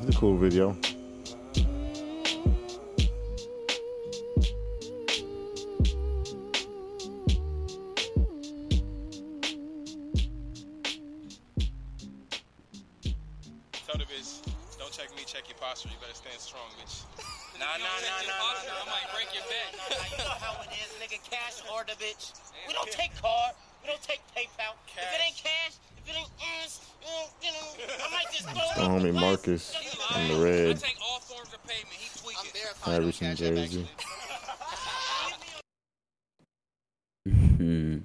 It's a cool video. Tell the bitch, don't check me, check your posture. You better stand strong, bitch. Nah, nah, nah, nah, nah, nah. I might break your back. Nah, nah, you know how it is, nigga. Cash order, bitch. We don't take card. We don't take PayPal. If it ain't payment. He tweaking. I'm verifying on Iverson jersey. actually. Hmm.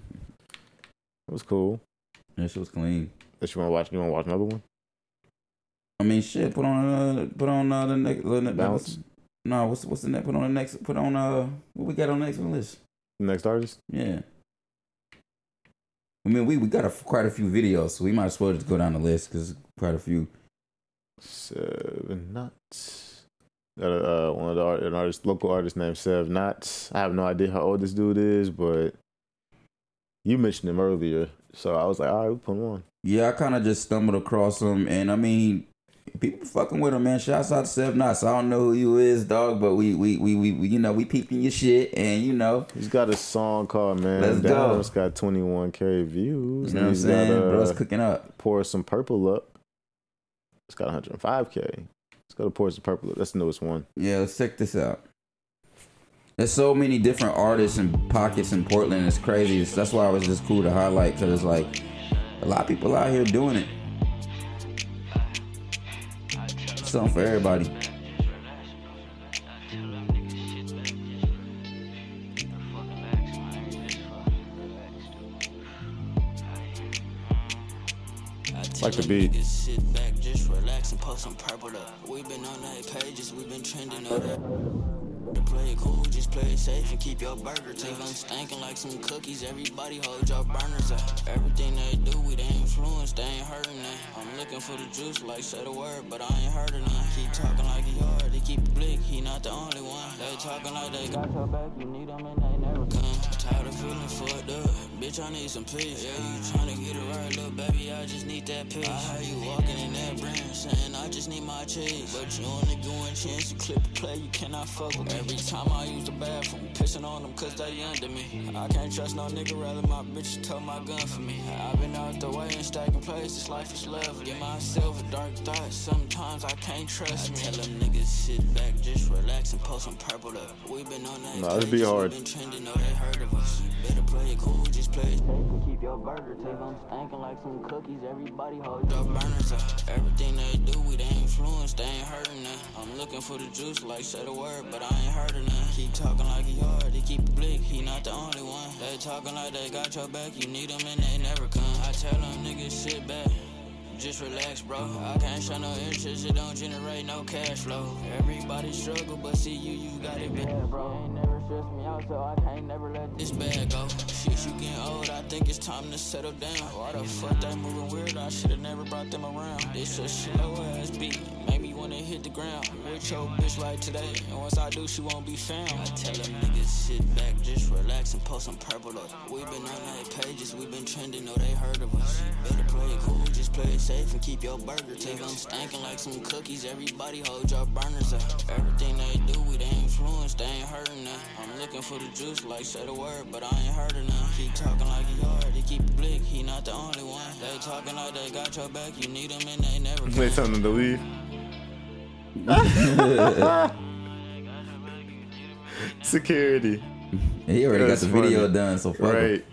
It was cool. That shit was clean. That you want to watch? You want to watch another one? I mean, shit. Put on uh, put on uh, the next. The, next Bounce. No, what's what's the next? Put on the next. Put on uh, what we got on the next on the list? Next artist? Yeah. I mean, we, we got a, quite a few videos, so we might as well just go down the list because quite a few. Seven Nuts. Got uh, one of the art, an artist, local artist named Sev Knots. I have no idea how old this dude is, but you mentioned him earlier, so I was like, all right, we'll put him on. Yeah, I kind of just stumbled across him, and I mean, people fucking with him, man. Shouts out to Seven Knots. I don't know who you is, dog, but we we, we, we, we you know we peeping your shit, and you know, He's got a song called Man Let's Down. go. It's got 21k views. you know what I'm saying, got, bro. It's uh, cooking up. Pour Some Purple Up. It's got 105k. Let's go to Pour Some Purple Up. That's the newest one. Yeah, let's check this out. There's so many different artists and pockets in Portland. It's crazy. It's, that's why it was just cool to highlight because it's like a lot of people out here doing it. Something for everybody. Like the beat. And post some purple up. We been on their pages, we been trending up. To play it cool, just play it safe and keep your burger taste. I'm stinking like some cookies, everybody hold your burners up. Everything they do, we they influence, they ain't hurting that. I'm looking for the juice, like say the word, but I ain't heard none. Keep talking like he hard, they keep blick, he not the only one. They talking like they got your back, you need them and they never come. Tired of feeling fucked up. Bitch, I need some peace. Yeah, you tryna get it right, little baby. I just need that peace. I heard you walking in that brand, saying I just need my cheese. But you only going chance to clip a play, you cannot fuck with me. Every time I use the bathroom, pissing on them cause they under me. I can't trust no nigga, rather my bitch told my gun for me. I've been out the way and stacking plays, this life is love. Get myself a dark thought, sometimes I can't trust me. I tell them niggas sit back, just relax and post some purple up. We been on that. Nah, it'd be hard. Been trending, know they heard of. Better play it cool, just play it safe keep your burger tape. I'm stankin' like some cookies, everybody hold your burners up. Everything they do, we they influence, they ain't hurting none. I'm looking for the juice, like say the word, but I ain't of none. Keep talking like he hard, they keep it blick, he not the only one. They talking like they got your back, you need them and they never come. I tell them niggas sit back. Just relax, bro. I can't show no interest, it don't generate no cash flow. Everybody struggle, but see you, you got it bad, bro. Stress me out, so I can't never let this bag go. Think it's time to settle down. Why the fuck they moving weird? I should've never brought them around. This a slow ass beat, make me wanna hit the ground. With your bitch like today, and once I do, she won't be found. I tell them niggas sit back, just relax and post some purple up. We been on their pages, we been trending, know they heard of us. Better play it cool, just play it safe and keep your burger tape. I'm stankin' like some cookies, everybody hold your burners up. Everything they do, we they influence, they ain't hurting none. I'm looking for the juice, like say the word, but I ain't heard of none. Keep talking like he hard, they keep it blick, he not the only one. They talking like they got your back, you need them and they never They come. telling them to leave. Security. He already That's got the video done, so fuck him. Right.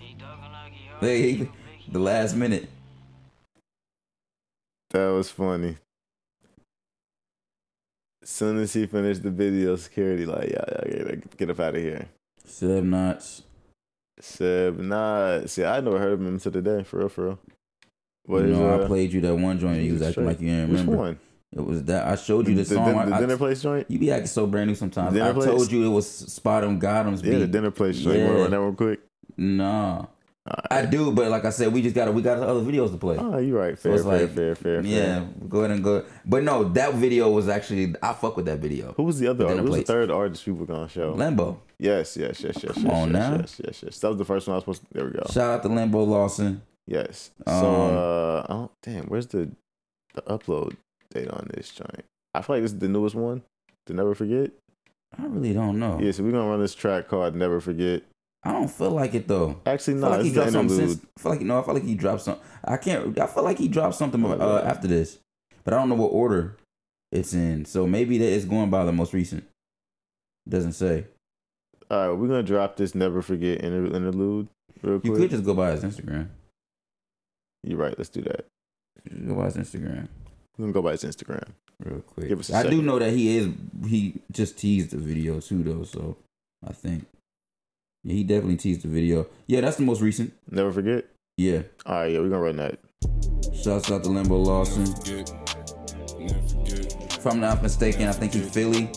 Hey, the last minute. That was funny. As soon as he finished the video, security like, yeah, yeah, get, get up out of here. Seb Notch. Seb, nah. See, I never heard of him until today, for real, for real. What you is, know, uh, I played you that one joint. and You was acting like you didn't remember. Which remember. one? It was that I showed you the, The, song. din- the I- dinner place joint? you be acting so brand new sometimes. I place? told you it was Spot 'em, got 'em's Yeah, the dinner place joint. You Yeah. to run that real quick? Nah, I do, but like I said, we just got to we got other videos to play. Oh, you're right. So Fair, it's fair, like, fair, fair, fair. Yeah, go ahead and go. But no, that video was actually I fuck with that video. Who was the other? Who was the third artist people gonna show? Lambo. Yes, yes, yes, yes. Come yes, on yes, now. Yes, yes, yes. That was the first one I was supposed. to... There we go. Shout out to Lambo Lawson. Yes. Um, so, uh, oh damn, where's the the upload date on this joint? I feel like this is the newest one. To never forget. I really don't know. Yeah, so we're gonna run this track called "Never Forget." I don't feel like it though. Actually, I no, feel like he dropped something since. I feel like no, I feel like he dropped something. I can't. I feel like he dropped something uh, after this, but I don't know what order it's in. So maybe that it's going by the most recent. Doesn't say. All right, we're gonna drop this "Never Forget" inter- interlude real You could just go by his Instagram. You're right. Let's do that. Go by his Instagram We're gonna go by his Instagram. real quick. Give us a I do know that he is. He just teased the video too, though. So I think yeah, he definitely teased the video. Yeah, that's the most recent. Never forget. Yeah. All right, yeah, we're gonna run that. Shouts out to Limbo Lawson. If I'm not mistaken, I think he's Philly.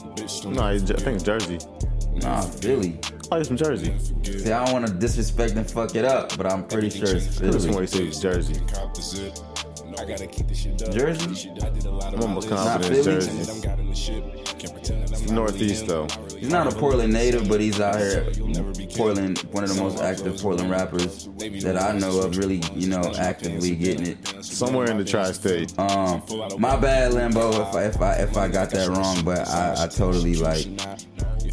No, I think it's Jersey. Nah, Philly. Oh, he's from Jersey. See, I don't want to disrespect and fuck it up, but I'm pretty sure it's Philly. he said it's Jersey. I gotta keep the shit up. Jersey? I did a lot I'm almost confident it's Philly? Jersey. I'm got in the ship. Can't pretend It's not Northeast though. He's not a Portland native, but he's out here. Portland, one of the most active Portland rappers that I know of, really, you know, actively getting it. Somewhere in the tri-state. Um, my bad, Limbo, if I if I if I got that wrong, but I, I totally like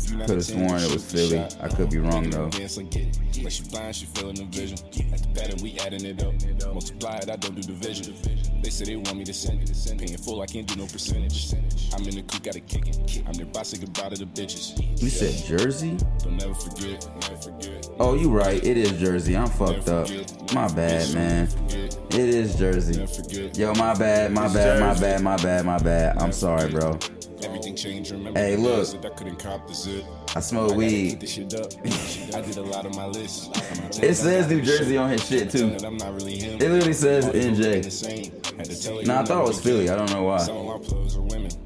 could have sworn it was Philly. I could be wrong though. Dance and get it. Like she blind, she feeling the vision. At the pattern, we adding it up. Multiply it, I don't do division. They say they want me to send it. Paying full, I can't do no percentage. I'm in the coop, gotta kick it. I'm nearby, say goodbye to the bitches. You said Jersey? Don't never forget, never forget. Oh, you right. It is Jersey. I'm fucked up. My bad, man. It is Jersey. Yo, my bad, my bad, my bad, my bad, my bad. I'm sorry, bro. Everything changed, remember Hey, look. I couldn't cop the zip. I smoke weed. this shit up. I did a lot on my list. It says New Jersey on his shit too. I'm not really him. It literally says All these hoes looking NJ. the same. Had to tell you Nah, I thought it was Philly. I don't know why.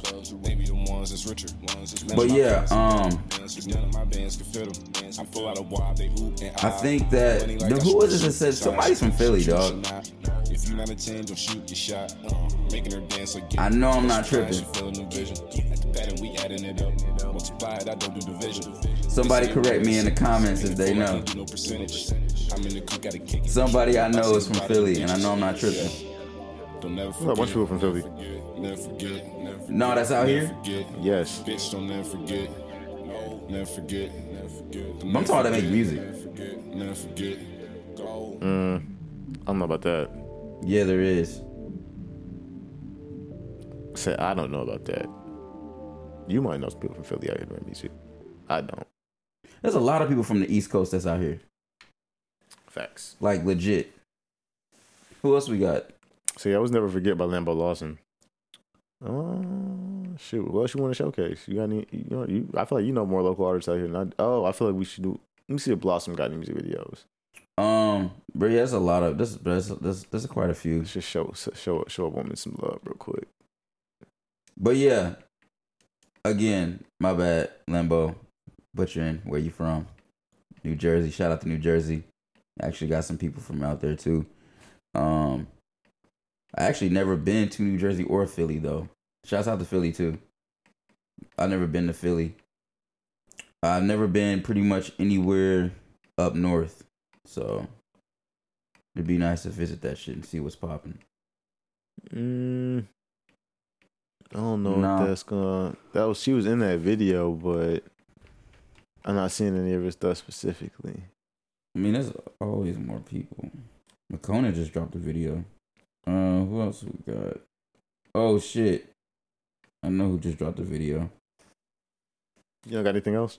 The ones that's richer. Ones that's But yeah, um, None of my bands can fit 'em. I'm full out of wild, they ooh and I think that the, who was it that said somebody's from Philly, dog? If you're not a 10, don't shoot your shot. Uh, Making her dance like I know I'm not tripping. feeling the vision. At the pattern, we adding it up. Multiply it, I don't do division. Somebody correct me in the comments if they Paying full, I know. can't do no percentage. I'm in the coop, gotta kick it. Somebody I know is from Philly, and I know I'm not tripping. Don't never There's a bunch of people from Philly. Never forget. Never. No, that's out here. Forget. Yes. Bitch, don't never forget. Never forget. Never forget. I'm talking about that make music. Never forget. Never forget. Go. Mm, I don't know about that. Yeah, there is. Say I don't know about that. You might know some people from Philly out here doing music. I don't. There's a lot of people from the East Coast that's out here. Facts. Like legit. Who else we got? See, I was never forget by Lambo Lawson. Oh shoot! What else you want to showcase? You got any? You know, you. I feel like you know more local artists out here. Than I, oh, I feel like we should do. Let me see if Blossom got any music videos. Um, but yeah, there's a lot of there's there's there's, there's quite a few. Let's just show show show a woman some love real quick. But yeah, again, my bad, Lambo. Butchering, where you from? New Jersey. Shout out to New Jersey. Actually got some people from out there too. Um, I actually never been to New Jersey or Philly though. Shouts out to Philly too. I've never been to Philly. I've never been pretty much anywhere up north. So it'd be nice to visit that shit and see what's popping. Mm, I don't know Nah. if that's gonna. That was she was in that video, but I'm not seeing any of her stuff specifically. I mean, there's always more people. Makona just dropped a video. Uh, who else we got? Oh shit! I know who just dropped the video. You don't got anything else?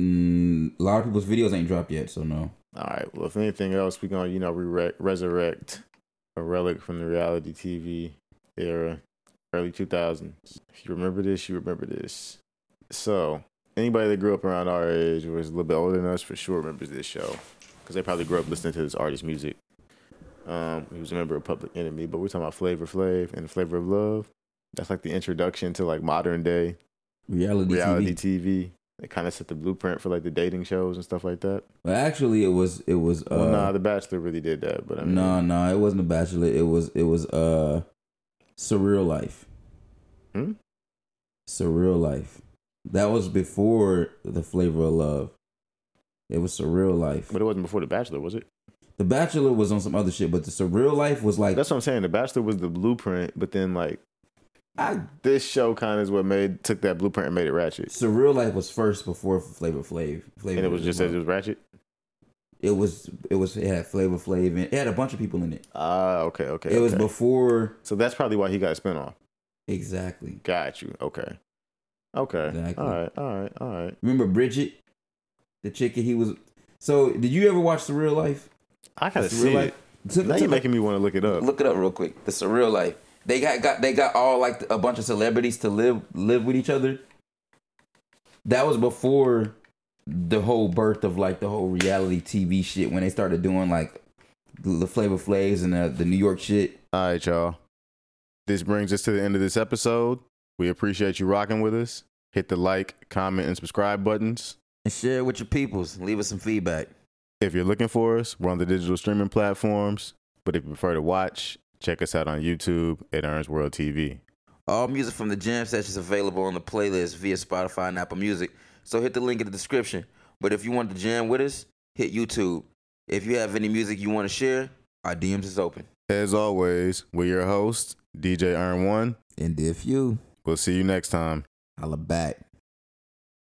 Mm, a lot of people's videos ain't dropped yet, so no. All right. Well, if anything else, we're gonna you know re- resurrect a relic from the reality TV era, early 2000s. If you remember this, you remember this. So anybody that grew up around our age or was a little bit older than us for sure remembers this show because they probably grew up listening to this artist's music. Um, he was a member of Public Enemy, but we're talking about Flavor Flav and Flavor of Love. That's like the introduction to like modern day Reality, reality TV. TV. It kind of set the blueprint for like the dating shows and stuff like that. But actually, it was it was uh well, nah, The Bachelor really did that, but I mean, no no it wasn't a Bachelor. It was it was uh Surreal Life. Hmm? Surreal Life. That was before the Flavor of Love. It was Surreal Life. but it wasn't before The Bachelor, was it? The Bachelor was on some other shit, but the Surreal Life was like That's what I'm saying. The Bachelor was the blueprint, but then like I this show kind of is what made took that blueprint and made it ratchet. Surreal Life was first before Flavor Flav. Flavor And it was just as it was ratchet. it was it was it had Flavor Flav in it. Had a bunch of people in it. Ah, okay, okay. It was before So that's probably why he got a spinoff. exactly. Got you. Okay. Okay. Exactly. All right. All right. All right. Remember Bridget, the chicken he was. So did you ever watch Surreal Life? I gotta The see Life. it. Took- Now you're making me want to look it up. Look it up real quick. The Surreal Life. They got, got they got all like a bunch of celebrities to live live with each other. That was before the whole birth of like the whole reality TV shit when they started doing like the Flavor Flaves and the, the New York shit. All right, y'all. This brings us to the end of this episode. We appreciate you rocking with us. Hit the like, comment, and subscribe buttons. And share it with your peoples. Leave us some feedback. If you're looking for us, we're on the digital streaming platforms. But if you prefer to watch, check us out on YouTube at Ern's World TV. All music from the jam sessions is available on the playlist via Spotify and Apple Music. So hit the link in the description. But if you want to jam with us, hit YouTube. If you have any music you want to share, our DMs is open. As always, we're your hosts, DJ Ern One. And if you We'll see you next time. holla back.